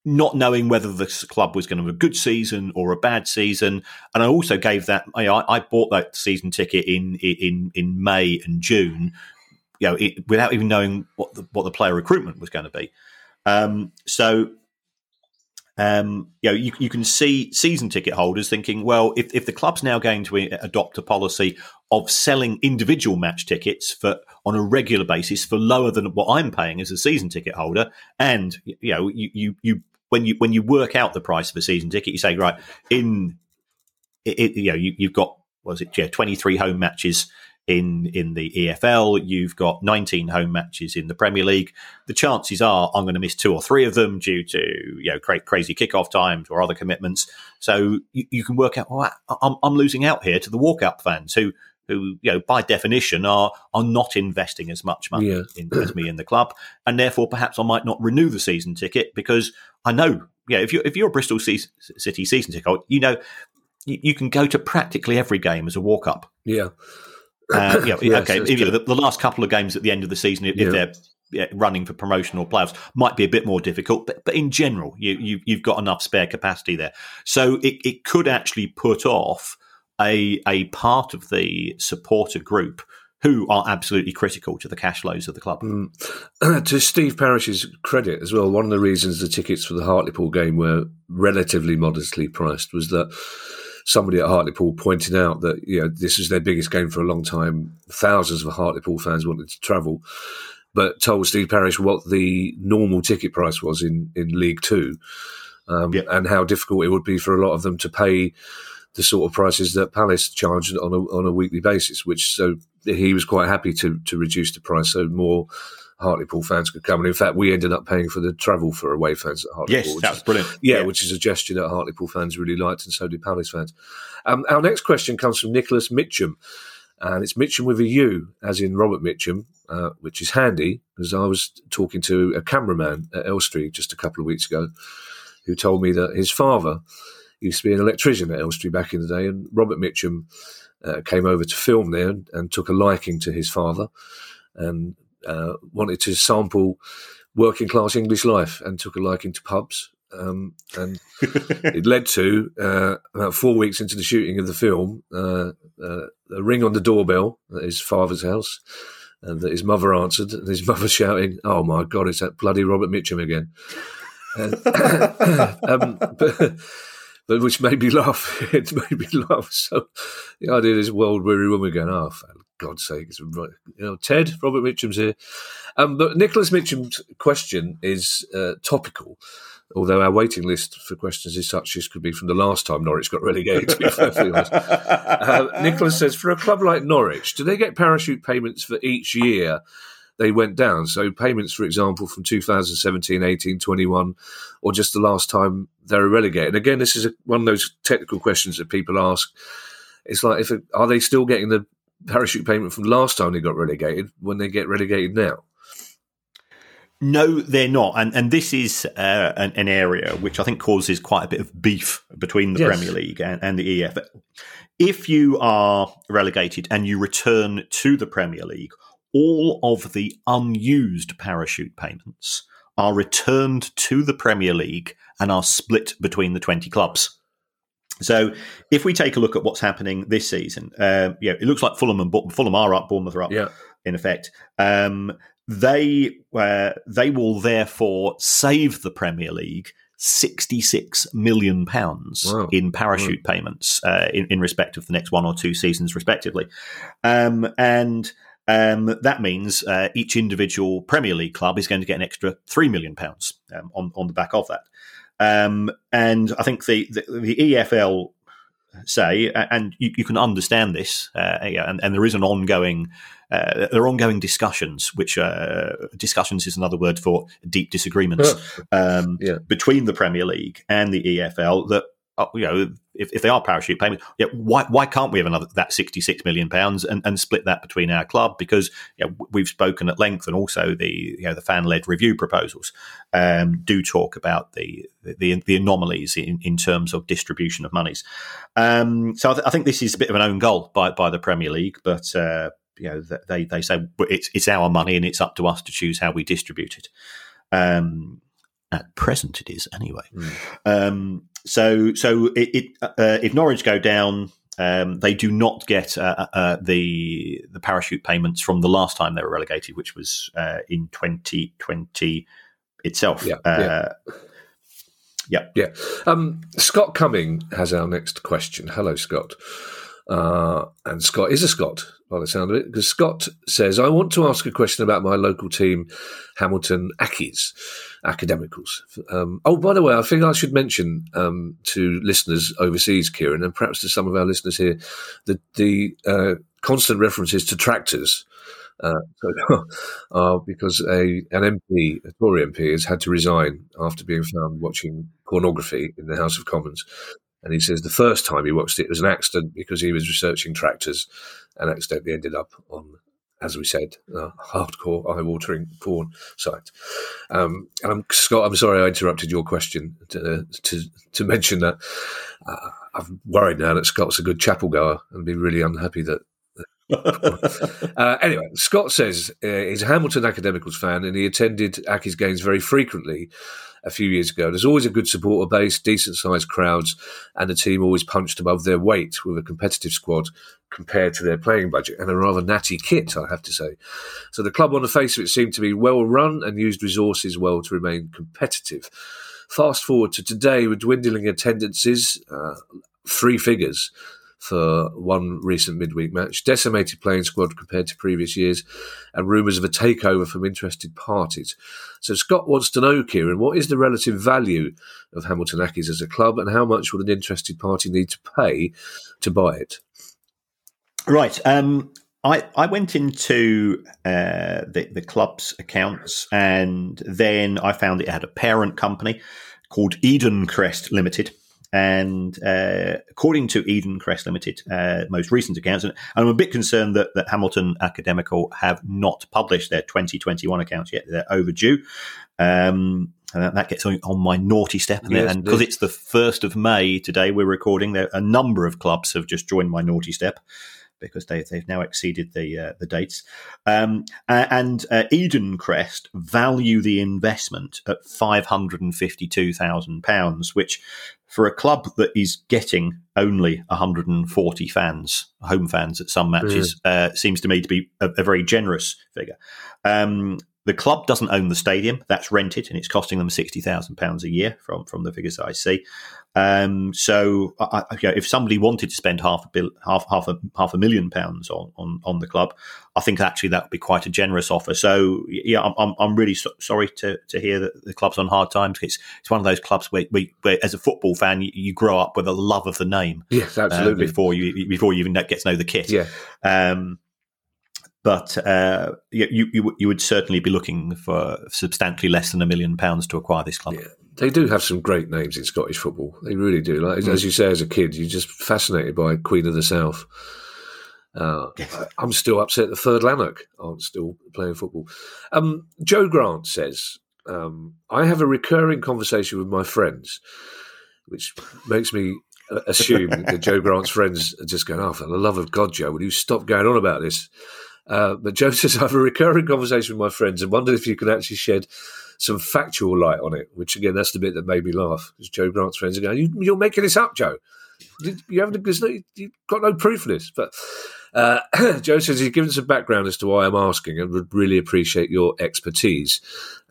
not knowing whether the club was going to have a good season or a bad season. And I also gave that. I, I bought that season ticket in in in May and June, you know, it, without even knowing what the, what the player recruitment was going to be. Um, so. Um, you know, you, you can see season ticket holders thinking, well, if, if the club's now going to adopt a policy of selling individual match tickets for on a regular basis for lower than what I'm paying as a season ticket holder, and you know, you you, you when you when you work out the price of a season ticket, you say right in it, you know you, have got was it yeah twenty three home matches in in the EFL. You've got 19 home matches in the Premier League. The chances are I'm going to miss two or three of them due to you know cra- crazy kickoff times or other commitments. So you, you can work out. Oh, I'm, I'm losing out here to the walkout fans who who, you know, by definition are are not investing as much money Yeah. in, as me in the club, and therefore perhaps I might not renew the season ticket because I know, yeah, if you if you're a Bristol Se- City season ticket, holder, you know, you, you can go to practically every game as a walk up. Yeah. Uh, you know, Yes, [coughs] okay, you know, the, the last couple of games at the end of the season, if, Yeah. if they're yeah, running for promotion or playoffs, might be a bit more difficult. But, but in general, you, you, you've got enough spare capacity there, so it, it could actually put off a a part of the supporter group who are absolutely critical to the cash flows of the club. Mm. [clears throat] to Steve Parish's credit as well, one of the reasons the tickets for the Hartlepool game were relatively modestly priced was that somebody at Hartlepool pointed out that you know this is their biggest game for a long time. Thousands of Hartlepool fans wanted to travel, but told Steve Parish what the normal ticket price was in in League Two, um, Yeah. and how difficult it would be for a lot of them to pay the sort of prices that Palace charged on a on a weekly basis. Which so he was quite happy to to reduce the price so more Hartlepool fans could come. And in fact, we ended up paying for the travel for away fans at Hartlepool. Yes, which that is- was brilliant. yeah, which is a gesture that Hartlepool fans really liked, and so did Palace fans. Um, our next question comes from Nicholas Mitchum, and it's Mitchum with a U, as in Robert Mitchum, uh, which is handy because I was talking to a cameraman at Elstree just a couple of weeks ago, who told me that his father used to be an electrician at Elstree back in the day, and Robert Mitchum uh, came over to film there and, and took a liking to his father, and uh, wanted to sample working class English life, and took a liking to pubs. Um, and [laughs] it led to uh, about four weeks into the shooting of the film, uh, uh, a ring on the doorbell at his father's house, and that his mother answered, and his [laughs] mother shouting, "Oh my God, it's that bloody Robert Mitchum again!" And, [coughs] [coughs] um, but which made me [laughs] laugh. it made me [laughs] laugh. So the idea of this world weary woman going, "Oh, for God's sake, it's right." You know, Ted Robert Mitchum's here. Um, but Nicholas Mitchum's question is uh, topical although our waiting list for questions is such this could be from the last time Norwich got relegated. To be [laughs] perfectly honest, uh, Nicholas says for a club like Norwich, do they get parachute payments for each year they went down? So payments, for example, from 2017, 18, 21, or just the last time they were relegated. And Again, this is a, one of those technical questions that people ask. It's like, if it, are they still getting the parachute payment from last time they got relegated when they get relegated now? No, they're not, and and this is uh, an, an area which I think causes quite a bit of beef between the Yes. Premier League and, and the EFL. If you are relegated and you return to the Premier League, all of the unused parachute payments are returned to the Premier League and are split between the twenty clubs. So, if we take a look at what's happening this season, uh, yeah, it looks like Fulham and Fulham are up, Bournemouth are up Yeah. in effect. Um, they uh, they will therefore save the Premier League sixty six million pounds Wow. in parachute payments uh, in, in respect of the next one or two seasons, respectively, um, and. Um, that means uh, each individual Premier League club is going to get an extra three million pounds um, on on the back of that. Um, and I think the, the the EFL say, and you, you can understand this, uh, yeah, and, and there is an ongoing, uh, there are ongoing discussions, which uh, discussions is another word for deep disagreements um, Yeah. between the Premier League and the EFL. That you know, if, if they are parachute payments, why why can't we have another that sixty six million pounds and, and split that between our club? Because you know, we've spoken at length, and also the you know the fan led review proposals um, do talk about the the, the anomalies in, in terms of distribution of monies. Um, so I, th- I think this is a bit of an own goal by by the Premier League, but. Uh, you know, they they say it's it's our money and it's up to us to choose how we distribute it. Um, at present, it is anyway. Mm. Um, so so it, it uh, if Norwich go down, um, they do not get uh, uh, the the parachute payments from the last time they were relegated, which was uh, in 2020 itself. Yeah, Uh, Yeah. Um, Scott Cumming has our next question. Hello, Scott. Uh, and Scott is a Scott by the sound of it, because Scott says, I want to ask a question about my local team, Hamilton Accies, Academicals. Um, oh, by the way, I think I should mention um, to listeners overseas, Kieran, and perhaps to some of our listeners here, that the uh, constant references to tractors. Uh, [laughs] because a an MP, a Tory MP, has had to resign after being found watching pornography in the House of Commons. And he says the first time he watched it was an accident because he was researching tractors and accidentally ended up on as we said, a hardcore, eye-watering porn site. Um, and I'm, Scott, I'm sorry I interrupted your question to to, to mention that. Uh, I'm worried now that Scott's a good chapel goer and be really unhappy that. [laughs] uh, anyway, Scott says uh, he's a Hamilton Academicals fan and he attended Accies' games very frequently a few years ago. There's always a good supporter base, decent sized crowds, and the team always punched above their weight with a competitive squad compared to their playing budget and a rather natty kit, I have to say. So the club on the face of it seemed to be well run and used resources well to remain competitive. Fast forward to today with dwindling attendances, uh, three figures for one recent midweek match, decimated playing squad compared to previous years, and rumours of a takeover from interested parties. So Scott wants to know, Kieran, what is the relative value of Hamilton Accies as a club, and how much would an interested party need to pay to buy it? Right. Um, I, I went into uh, the, the club's accounts and then I found it had a parent company called Eden Crest Limited. And uh, according to Eden Crest Limited, uh, most recent accounts, and I'm a bit concerned that, that Hamilton Academical have not published their 2021 accounts yet. They're overdue. Um, and that, gets on, on, my naughty step. And because it's the 1st of May today, we're recording, there, a number of clubs have just joined my naughty step because they, they've now exceeded the uh, the dates. Um, and uh, Eden Crest value the investment at five hundred and fifty two thousand pounds, which for a club that is getting only 140 fans, home fans at some matches, mm. uh, seems to me to be a, a very generous figure. Um, the club doesn't own the stadium; that's rented, and it's costing them sixty thousand pounds a year from from the figures I see. Um, so, I, you know, if somebody wanted to spend half a bill, half half a half a million pounds on, on on the club, I think actually that would be quite a generous offer. So, yeah, I'm I'm, I'm really so, sorry to, to hear that the club's on hard times. It's it's one of those clubs where, where, where as a football fan, you, you, grow up with a love of the name. Yes, absolutely. Uh, before you before you even get to know the kit. Yeah. Um, but uh, you, you you would certainly be looking for substantially less than a million pounds to acquire this club. Yeah. They do have some great names in Scottish football. They really do. Like mm. as you say, as a kid, you're just fascinated by Queen of the South. Uh, I'm still upset the third Lanark aren't still playing football. Um, Joe Grant says, um, I have a recurring conversation with my friends, which makes me uh, assume that Joe [laughs] Grant's friends are just going, oh, for the love of God, Joe, will you stop going on about this? Uh, but Joe says, I have a recurring conversation with my friends and wondered if you can actually shed some factual light on it, which again, that's the bit that made me laugh. Because Joe Grant's friends are going, you, are making this up, Joe. You haven't, you've got no proof of this. But uh, [clears throat] Joe says he's given some background as to why I'm asking and would really appreciate your expertise.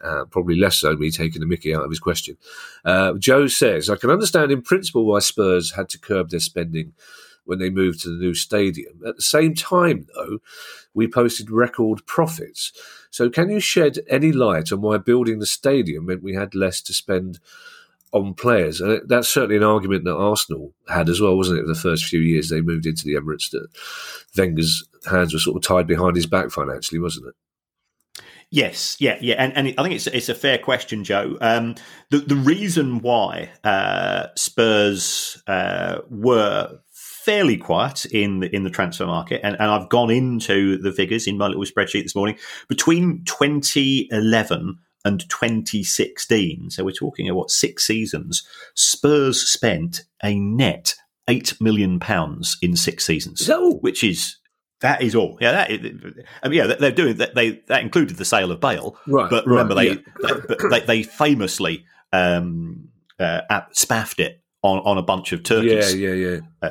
Uh, probably less so me taking the mickey out of his question. Uh, Joe says, I can understand in principle why Spurs had to curb their spending when they moved to the new stadium. At the same time, though, we posted record profits. So, can you shed any light on why building the stadium meant we had less to spend on players? And that's certainly an argument that Arsenal had as well, wasn't it? The first few years they moved into the Emirates, that Wenger's hands were sort of tied behind his back financially, wasn't it? Yes, yeah, yeah, and, and I think it's it's a fair question, Joe. Um, the the reason why uh, Spurs uh, were fairly quiet in the in the transfer market, and, and I've gone into the figures in my little spreadsheet this morning between 2011 and 2016. So we're talking about six seasons. Spurs spent a net eight million pounds in six seasons, so, which is that is all. Yeah, that. Is, I mean, yeah, they're doing that. They that included the sale of Bale, right? But remember, right, they, yeah. they, they, they famously um, uh, spaffed it on, on a bunch of turkeys. Yeah, yeah, yeah. Uh,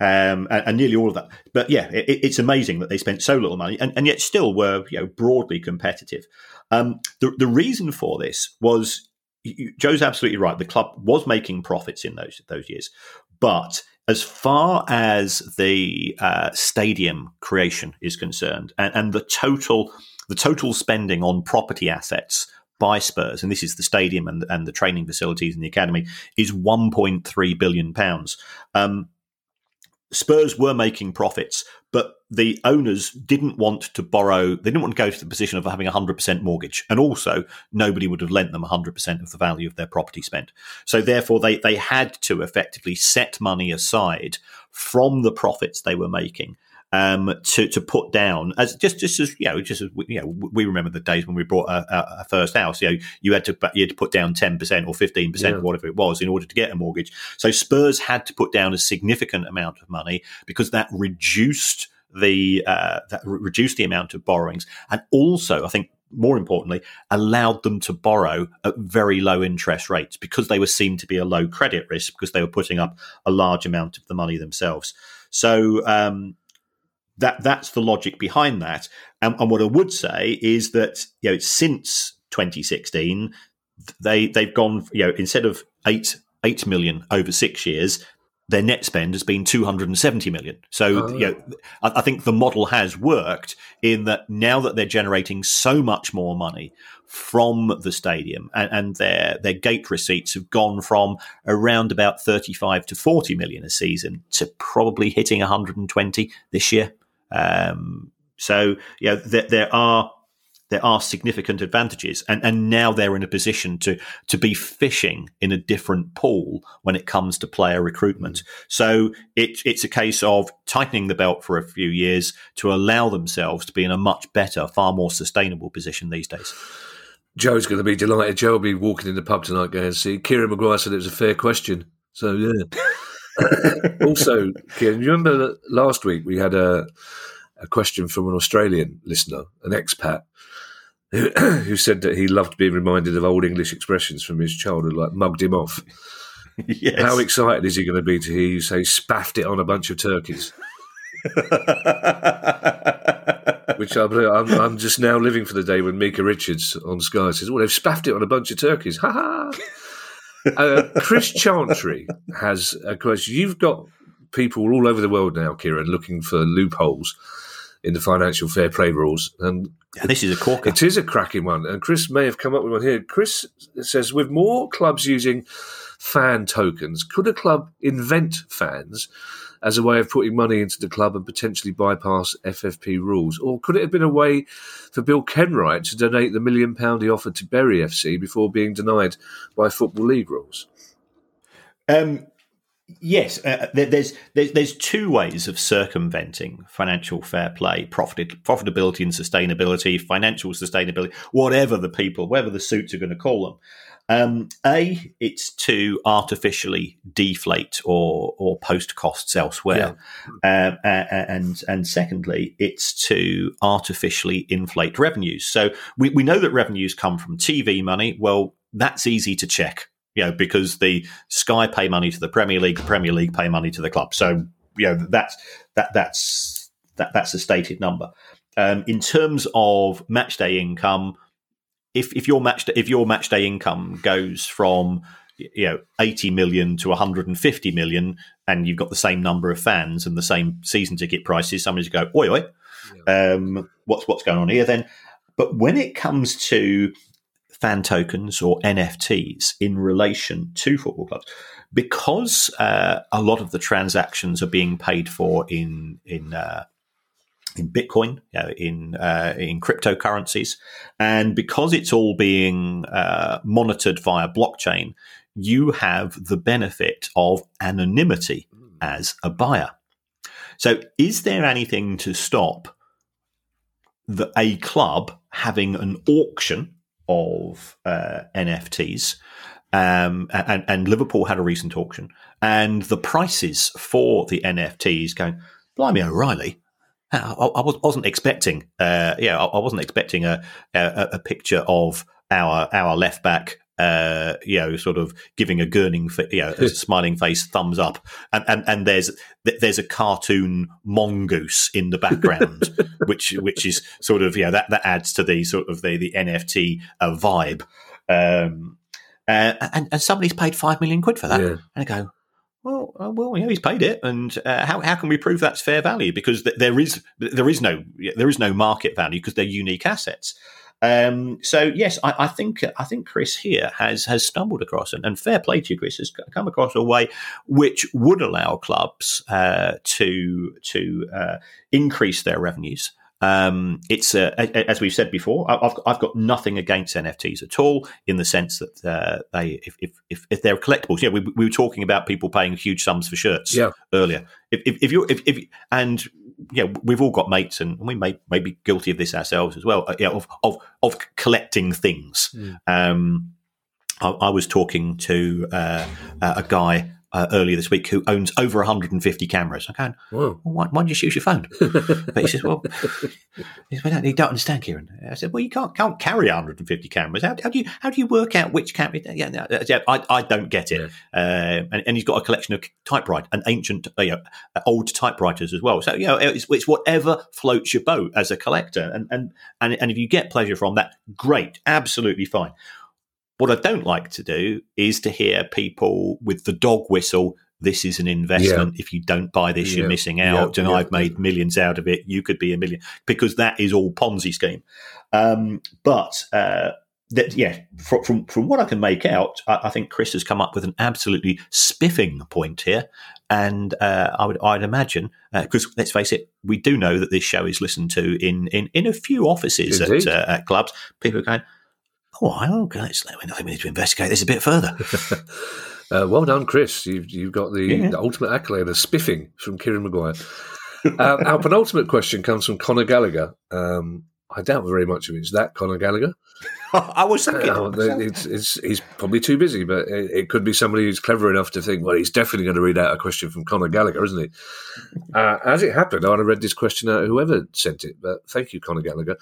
um, and, and, nearly all of that. But yeah, it, it's amazing that they spent so little money and, and yet still were you know broadly competitive. Um, the, the reason for this was Joe's absolutely right. The club was making profits in those those years, but as far as the uh, stadium creation is concerned, and, and the total the total spending on property assets by Spurs, and this is the stadium and, and the training facilities and the academy, is 1.3 billion pounds. Um, Spurs were making profits, but the owners didn't want to borrow, they didn't want to go to the position of having a 100% mortgage. And also, nobody would have lent them 100% of the value of their property spent. So, therefore, they, they had to effectively set money aside from the profits they were making um, to to put down as just just as you know just as we, you know we remember the days when we bought a, a, first house. You know, you had to you had to put down ten percent or fifteen percent or whatever it was in order to get a mortgage. So Spurs had to put down a significant amount of money because that reduced the uh, that re- reduced the amount of borrowings, and also I think more importantly allowed them to borrow at very low interest rates because they were seen to be a low credit risk because they were putting up a large amount of the money themselves. So um, that that's the logic behind that. And, and what I would say is that you know since 2016 they they've gone you know instead of eight eight million over six years their net spend has been 270 million. So, Oh. you know, I, I think the model has worked in that now that they're generating so much more money from the stadium and, and their their gate receipts have gone from around about 35 to 40 million a season to probably hitting 120 this year. Um, so, you know, there, there are there are significant advantages, and, and now they're in a position to to be fishing in a different pool when it comes to player recruitment. So it, it's a case of tightening the belt for a few years to allow themselves to be in a much better, far more sustainable position these days. Joe's going to be delighted. Joe will be walking in the pub tonight going, see, Kieran Maguire said it was a fair question. So, yeah. [laughs] also, Kieran, you remember that last week we had a, a question from an Australian listener, an expat, who, [clears throat] who said that he loved being reminded of old English expressions from his childhood, like mugged him off. yes. How excited is he going to be to hear you say spaffed it on a bunch of turkeys? [laughs] Which I believe, I'm, I'm just now living for the day when Micah Richards on Sky says, "Well, they've spaffed it on a bunch of turkeys." Ha ha. Uh, Chris Chantry has a question. You've got people all over the world now, Kieran, looking for loopholes in the financial fair play rules, and Yeah, this is a corker. it is a cracking one. And Chris may have come up with one here. Chris says, with more clubs using fan tokens, could a club invent fans as a way of putting money into the club and potentially bypass FFP rules? Or could it have been a way for Bill Kenwright to donate the million pound he offered to Bury FC before being denied by Football League rules? Um, yes, uh, there, there's, there's there's two ways of circumventing financial fair play, profit, profitability and sustainability, financial sustainability, whatever the people, whatever the suits are going to call them. Um, a, it's to artificially deflate or or post costs elsewhere, um, a- a- and and secondly, it's to artificially inflate revenues. So we, we know that revenues come from TV money. Well, that's easy to check, you know, because the Sky pay money to the Premier League, the Premier League pay money to the club. So you know that's that that's that that's a stated number. Um, in terms of match day income, if if your match if your match day income goes from you know 80 million to 150 million and you've got the same number of fans and the same season ticket prices somebody's go oi oi. Um, what's what's going on here then? But when it comes to fan tokens or NFTs in relation to football clubs because uh, a lot of the transactions are being paid for in in uh, in Bitcoin, you know, in uh, in cryptocurrencies, and because it's all being uh, monitored via blockchain, you have the benefit of anonymity as a buyer. So, is there anything to stop the, a club having an auction of uh, NFTs? Um, and, and Liverpool had a recent auction, and the prices for the NFTs going, blimey, O'Reilly. I, I was, wasn't expecting, uh, yeah, I, I wasn't expecting a, a, a picture of our our left back, uh, you know, sort of giving a gurning, you know, a [laughs] smiling face, thumbs up, and and, and there's there's a cartoon mongoose in the background, [laughs] which which is sort of yeah that that adds to the sort of the the NFT uh, vibe. Um, uh, and, and somebody's paid five million quid for that. Yeah. And I go, well, uh, well, yeah, he's paid it, and uh, how how can we prove that's fair value? Because th- there is there is no there is no market value because they're unique assets. Um, so yes, I, I think I think Chris here has has stumbled across and, and fair play to you, Chris, has come across a way which would allow clubs uh, to to uh, increase their revenues. Um, it's uh, a- a- as we've said before. I've I've got nothing against NFTs at all, in the sense that uh, they if, if if if they're collectibles. Yeah, we, we were talking about people paying huge sums for shirts Yeah. earlier. If if, if you're if, if and yeah, we've all got mates, and we may, may be guilty of this ourselves as well. Uh, yeah, of, of of collecting things. Mm. Um, I, I, was talking to uh, a guy uh, earlier this week who owns over 150 cameras. I'm going, well, why, why don't you just use your phone? [laughs] but he says, well, he, says, he don't understand, Kieran. I said, well, you can't can't carry 150 cameras. How, how do you how do you work out which camera? Yeah, yeah I, I don't get it. Yeah. Uh, and, and, he's got a collection of typewriters and ancient, uh, you know, old typewriters as well. So you know, it's, it's whatever floats your boat as a collector. And and and and if you get pleasure from that, great, absolutely fine. What I don't like to do is to hear people with the dog whistle. This is an investment. Yeah. If you don't buy this, yeah. you're missing out. Yeah. And I've made millions out of it. You could be a million because that is all Ponzi scheme. Um, but uh, that, yeah, from, from, from what I can make out, I, I, think Chris has come up with an absolutely spiffing point here, and uh, I would I'd imagine because uh, let's face it, we do know that this show is listened to in in, in a few offices at, uh, at clubs. People are going, oh, okay, I think we need to investigate this a bit further. [laughs] uh, well done, Chris. You've, you've got the, yeah. the ultimate accolade of spiffing from Kieran Maguire. uh, our penultimate question comes from Conor Gallagher. Um, I doubt very much of it is that Conor Gallagher. [laughs] I was thinking uh, it's, it's, he's probably too busy, but it, it, could be somebody who's clever enough to think, well, he's definitely going to read out a question from Conor Gallagher, isn't he? Uh, as it happened, I'd have read this question out whoever sent it, but thank you, Conor Gallagher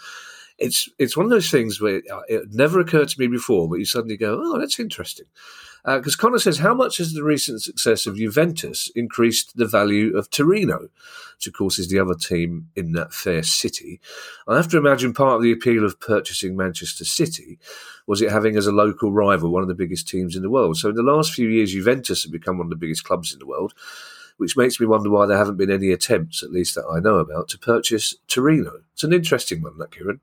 it's it's one of those things where it never occurred to me before, but you suddenly go, "Oh, that's interesting." Because uh, Connor says, "How much has the recent success of Juventus increased the value of Torino?" Which, of course, is the other team in that fair city. I have to imagine part of the appeal of purchasing Manchester City was it having as a local rival one of the biggest teams in the world. So, in the last few years, Juventus have become one of the biggest clubs in the world which makes me wonder why there haven't been any attempts, at least that I know about, to purchase Torino. It's an interesting one, that Kieran.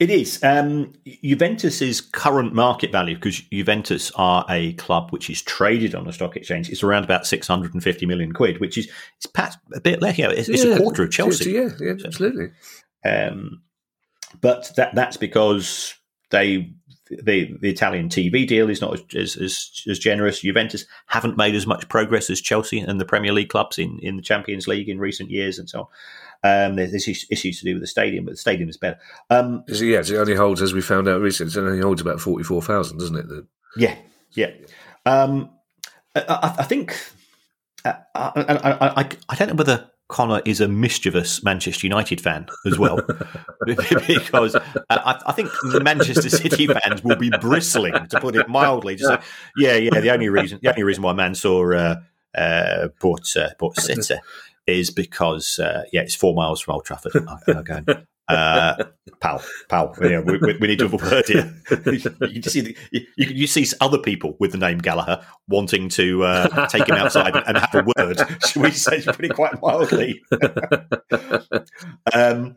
It is. Um, Juventus's current market value, because Juventus are a club which is traded on the stock exchange, is around about 650 million quid, which is it's perhaps a bit less. You know, it's, yeah, it's, a quarter of Chelsea. Yeah, yeah, absolutely. Um, but that that's because they the the Italian TV deal is not as, as, as generous. Juventus haven't made as much progress as Chelsea and the Premier League clubs in, in the Champions League in recent years, and so on. Um, there's, issues to do with the stadium, but the stadium is better. Um, is it, only holds, as we found out recently, it only holds about 44,000, doesn't it? The, yeah, yeah. Um, I, I, think, uh, I, I, I, don't know whether Connor is a mischievous Manchester United fan as well, [laughs] because I, I, think Manchester City fans will be bristling, to put it mildly. To say, yeah, yeah. The only reason, the only reason why Mansour uh, uh, bought uh, bought City is because uh, yeah, it's four miles from Old Trafford. Again, uh, pal, pal, yeah, we, we, need to have a word here. you, see, the, you, you, see other people with the name Gallagher wanting to uh, take him outside and have a word. [laughs] Should we say pretty quite mildly? [laughs] um,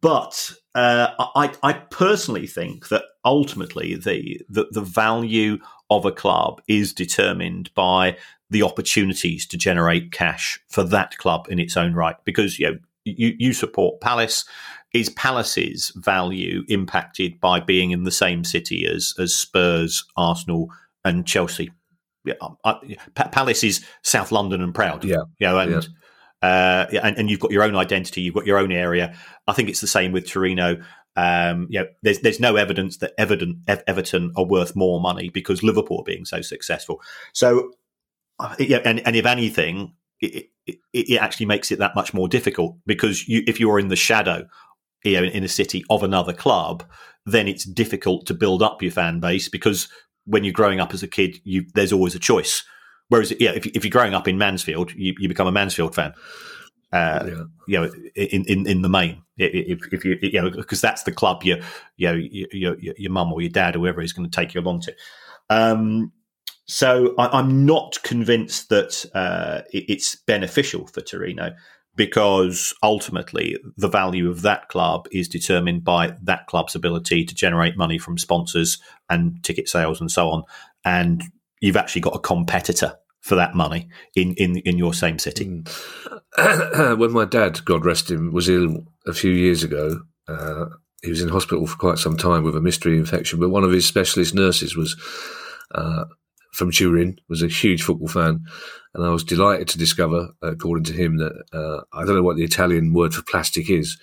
but uh, I, I personally think that ultimately the, the the value of a club is determined by the opportunities to generate cash for that club in its own right. Because you know, you, you support Palace. Is Palace's value impacted by being in the same city as as Spurs, Arsenal, and Chelsea? Yeah, I, Palace is South London and proud. Yeah, you know, and, yeah. Uh, and and you've got your own identity, you've got your own area. I think it's the same with Torino. Um, you know, there's there's no evidence that Everton, Everton are worth more money because Liverpool are being so successful. So yeah, and, and if anything, it, it, it, actually makes it that much more difficult because you, if you're in the shadow, you know, in a city of another club, then it's difficult to build up your fan base because when you're growing up as a kid, you, there's always a choice. Whereas, yeah, if, if you're growing up in Mansfield, you, you become a Mansfield fan. Uh, yeah. You know, in, in, in the main, if, if you you know, because that's the club your you know your your, your mum or your dad or whoever is going to take you along to. Um, so I, am not convinced that uh, it, it's beneficial for Torino because ultimately the value of that club is determined by that club's ability to generate money from sponsors and ticket sales and so on. And you've actually got a competitor for that money in, in, in your same city. Mm. [clears throat] when my dad, God rest him, was ill a few years ago, uh, he was in hospital for quite some time with a mystery infection, but one of his specialist nurses was uh, from Turin, was a huge football fan, and I was delighted to discover, according to him, that uh, I don't know what the Italian word for plastic is.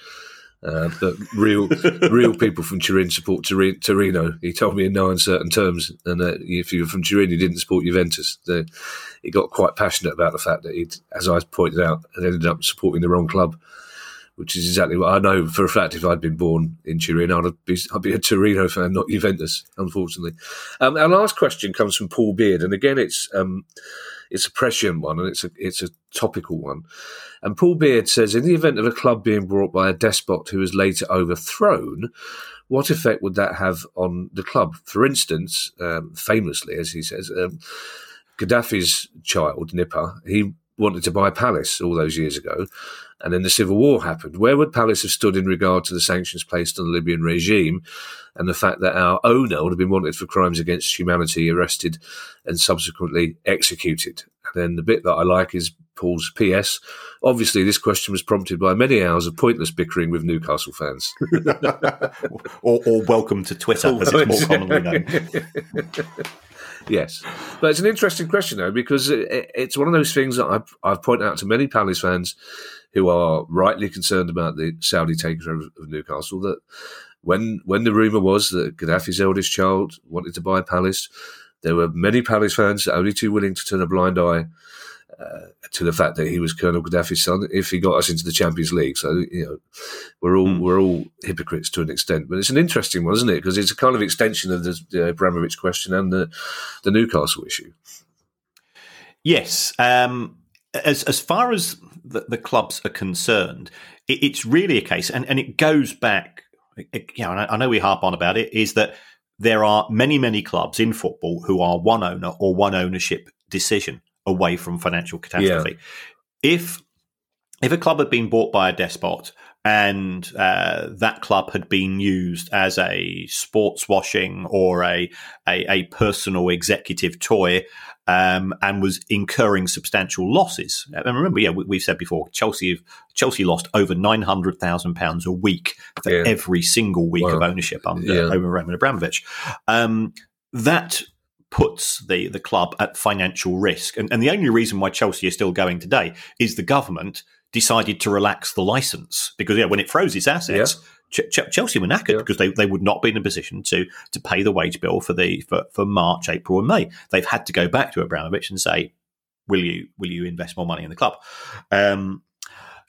Uh, but real, [laughs] real people from Turin support Torino. He told me in no uncertain terms, and that if you were from Turin, you didn't support Juventus. The, he got quite passionate about the fact that he, as I pointed out, had ended up supporting the wrong club which is exactly what I know for a fact. If I'd been born in Turin, I'd be, I'd be a Torino fan, not Juventus, unfortunately. Um, our last question comes from Paul Beard, and again, it's um, it's a prescient one, and it's a it's a topical one. And Paul Beard says, in the event of a club being brought by a despot who is later overthrown, what effect would that have on the club? For instance, um, famously, as he says, um, Gaddafi's child, Nipper, he wanted to buy Palace all those years ago, and then the civil war happened. Where would Palace have stood in regard to the sanctions placed on the Libyan regime and the fact that our owner would have been wanted for crimes against humanity, arrested, and subsequently executed? And then the bit that I like is Paul's PS. Obviously, this question was prompted by many hours of pointless bickering with Newcastle fans. [laughs] or, or, welcome to Twitter, as it's more commonly known. [laughs] yes, but it's an interesting question though because it, it's one of those things that I've, I've pointed out to many Palace fans who are rightly concerned about the Saudi takeover of Newcastle. That when when the rumor was that Gaddafi's eldest child wanted to buy Palace, there were many Palace fans only too willing to turn a blind eye uh, to the fact that he was Colonel Gaddafi's son if he got us into the Champions League. So you know, we're all mm. we're all hypocrites to an extent. But it's an interesting one, isn't it? Because it's a kind of extension of the, the Abramovich question and the the Newcastle issue. Yes. Um, as as far as the, the clubs are concerned, it, it's really a case, and, and it goes back. It, you know, I, I know we harp on about it. Is that there are many many clubs in football who are one owner or one ownership decision away from financial catastrophe. Yeah. If if a club had been bought by a despot and uh, that club had been used as a sports washing or a, a, a personal executive toy um, and was incurring substantial losses. And remember, yeah, we, have said before, Chelsea Chelsea lost over nine hundred thousand pounds a week for yeah. every single week wow. of ownership under, yeah. Roman Abramovich. Um, that puts the, the club at financial risk. And, and the only reason why Chelsea is still going today is the government decided to relax the license because yeah, when it froze its assets, yeah. Ch- Chelsea were knackered yeah. because they, they would not be in a position to to pay the wage bill for the for, for March, April, and May. They've had to go back to Abramovich and say, "Will you will you invest more money in the club?" Um,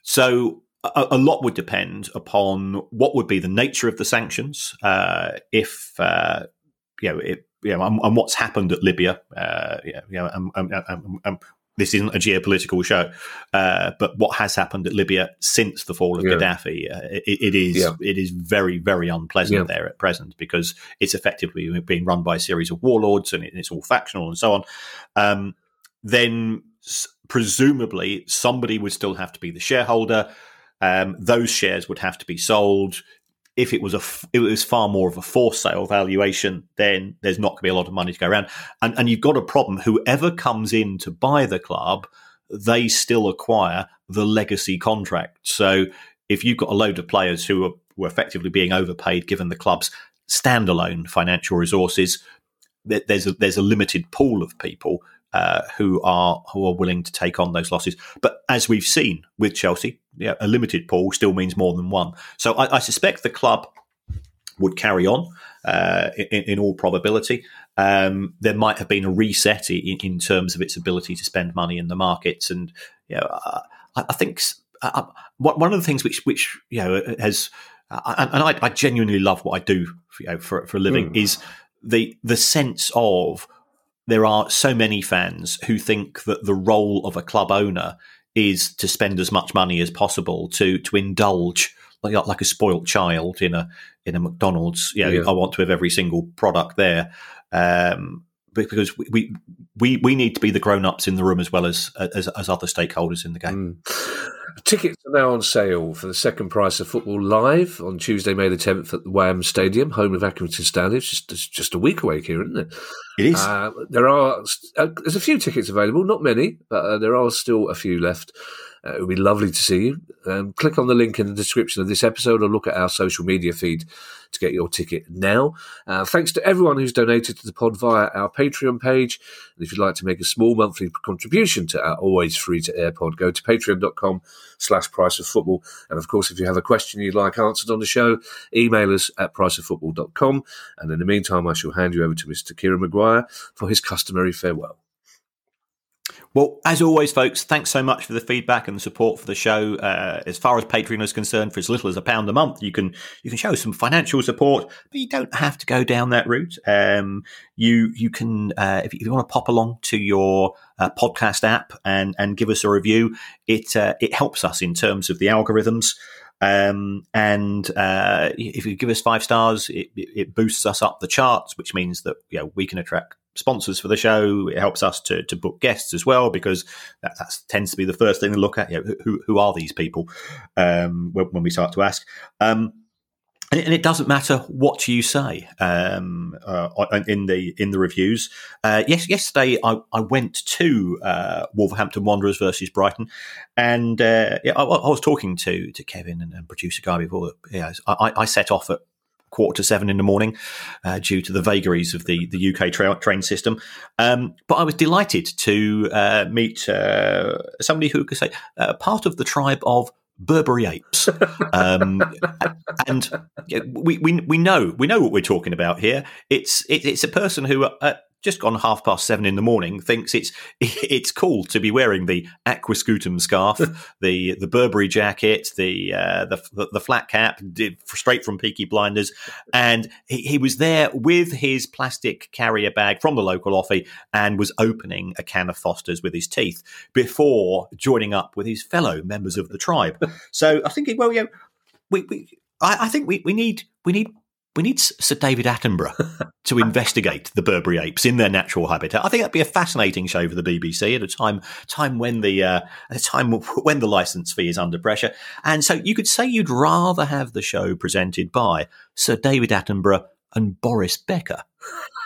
so a, a, lot would depend upon what would be the nature of the sanctions. Uh, if uh, you know, it, you know, and, and, what's happened at Libya, uh, you know, and, and, and, this isn't a geopolitical show, uh, but what has happened at Libya since the fall of yeah. Gaddafi, uh, it, it is yeah. it is very very unpleasant yeah. there at present because it's effectively being run by a series of warlords and it's all factional and so on. Um, then presumably somebody would still have to be the shareholder. Um, those shares would have to be sold if it was a it was far more of a forced sale valuation, then there's not going to be a lot of money to go around. And and you've got a problem. Whoever comes in to buy the club, they still acquire the legacy contract. So if you've got a load of players who are were effectively being overpaid given the club's standalone financial resources, there's a there's a limited pool of people uh, who are who are willing to take on those losses. But as we've seen with Chelsea, yeah, a limited pool still means more than one. So I, I suspect the club would carry on uh, in, in, all probability. Um, there might have been a reset in, in, terms of its ability to spend money in the markets, and you know, uh, I, I, think uh, uh one of the things which which you know has uh, and I, I, genuinely love what I do for, you know, for, for a living mm. is the the sense of there are so many fans who think that the role of a club owner is to spend as much money as possible to to indulge like like a spoilt child in a in a McDonald's. You know, yeah. I want to have every single product there. Um, because we we we need to be the grown ups in the room as well as, as, as other stakeholders in the game. Mm. Tickets are now on sale for the second price of football live on Tuesday, May the tenth at the Wham Stadium, home of Accrington Stanley. It's just it's just a week away here, isn't it? It is. Uh, there are uh, there's a few tickets available, not many, but uh, there are still a few left. Uh, it would be lovely to see you. Um, click on the link in the description of this episode or look at our social media feed to get your ticket now. Uh, thanks to everyone who's donated to the pod via our Patreon page. And if you'd like to make a small monthly contribution to our always free to air pod, go to patreon.com slash price of football. And of course, if you have a question you'd like answered on the show, email us at priceoffootball.com. And in the meantime, I shall hand you over to Mr. Kieran Maguire for his customary farewell. Well, as always, folks, thanks so much for the feedback and the support for the show. Uh, as far as Patreon is concerned, for as little as a pound a month, you can you can show some financial support, but you don't have to go down that route. Um, you you can uh, if, you, you, want to pop along to your uh, podcast app and and give us a review, it uh, it helps us in terms of the algorithms. Um, and uh, if you give us five stars, it, it, boosts us up the charts, which means that you know, we can attract sponsors for the show. It helps us to, to book guests as well because that tends to be the first thing to look at. You know, who who are these people um, when, when, we start to ask. Um, and, and, it doesn't matter what you say um, uh, in the in the reviews. Uh, yes, yesterday I, I went to uh, Wolverhampton Wanderers versus Brighton, and uh, yeah, I, I, was talking to to Kevin and, and producer guy before. Yeah, I, I set off at quarter to seven in the morning uh, due to the vagaries of the, the UK tra- train system. Um, but I was delighted to uh, meet uh, somebody who could say uh, part of the tribe of Burberry apes, [laughs] um, and we, we we know we know what we're talking about here. It's it, it's a person who uh, just gone half past seven in the morning, thinks it's [laughs] it's cool to be wearing the aquascutum scarf, [laughs] the the Burberry jacket, the, uh, the, the flat cap, straight from Peaky Blinders, and he, he, was there with his plastic carrier bag from the local offie and was opening a can of Foster's with his teeth before joining up with his fellow members of the tribe. [laughs] So I think, well, yeah, we, we I, I think we, we need we need we need Sir David Attenborough to [laughs] investigate the Burberry apes in their natural habitat. I think that'd be a fascinating show for the BBC at a time time when the uh, at a time [laughs] when the license fee is under pressure. And so you could say you'd rather have the show presented by Sir David Attenborough and Boris Becker.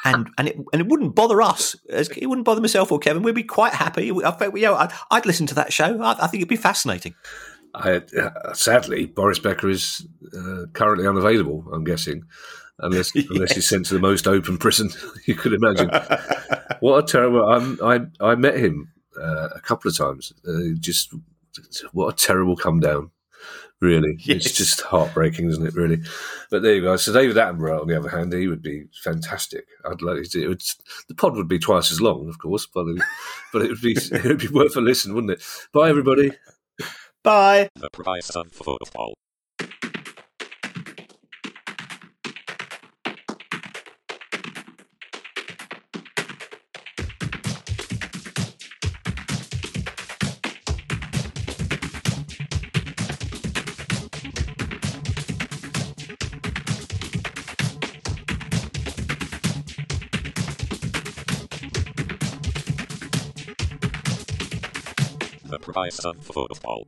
And and it and it wouldn't bother us. It wouldn't bother myself or Kevin. We'd be quite happy. I you know, I'd, I'd listen to that show. I, I think it'd be fascinating. I, uh, sadly, Boris Becker is uh, currently unavailable. I'm guessing, unless yes. [laughs] unless he's sent to the most open prison [laughs] you could imagine. [laughs] what a terrible! I'm, i I met him uh, a couple of times. Uh, just what a terrible come down. Really, yes. it's just heartbreaking, isn't it? Really, but there you go. So David Attenborough, on the other hand, he would be fantastic. I'd like to. It would, the pod would be twice as long, of course, but it, but it would be it would be worth a listen, wouldn't it? Bye, everybody. Bye. The price of football. The price of football.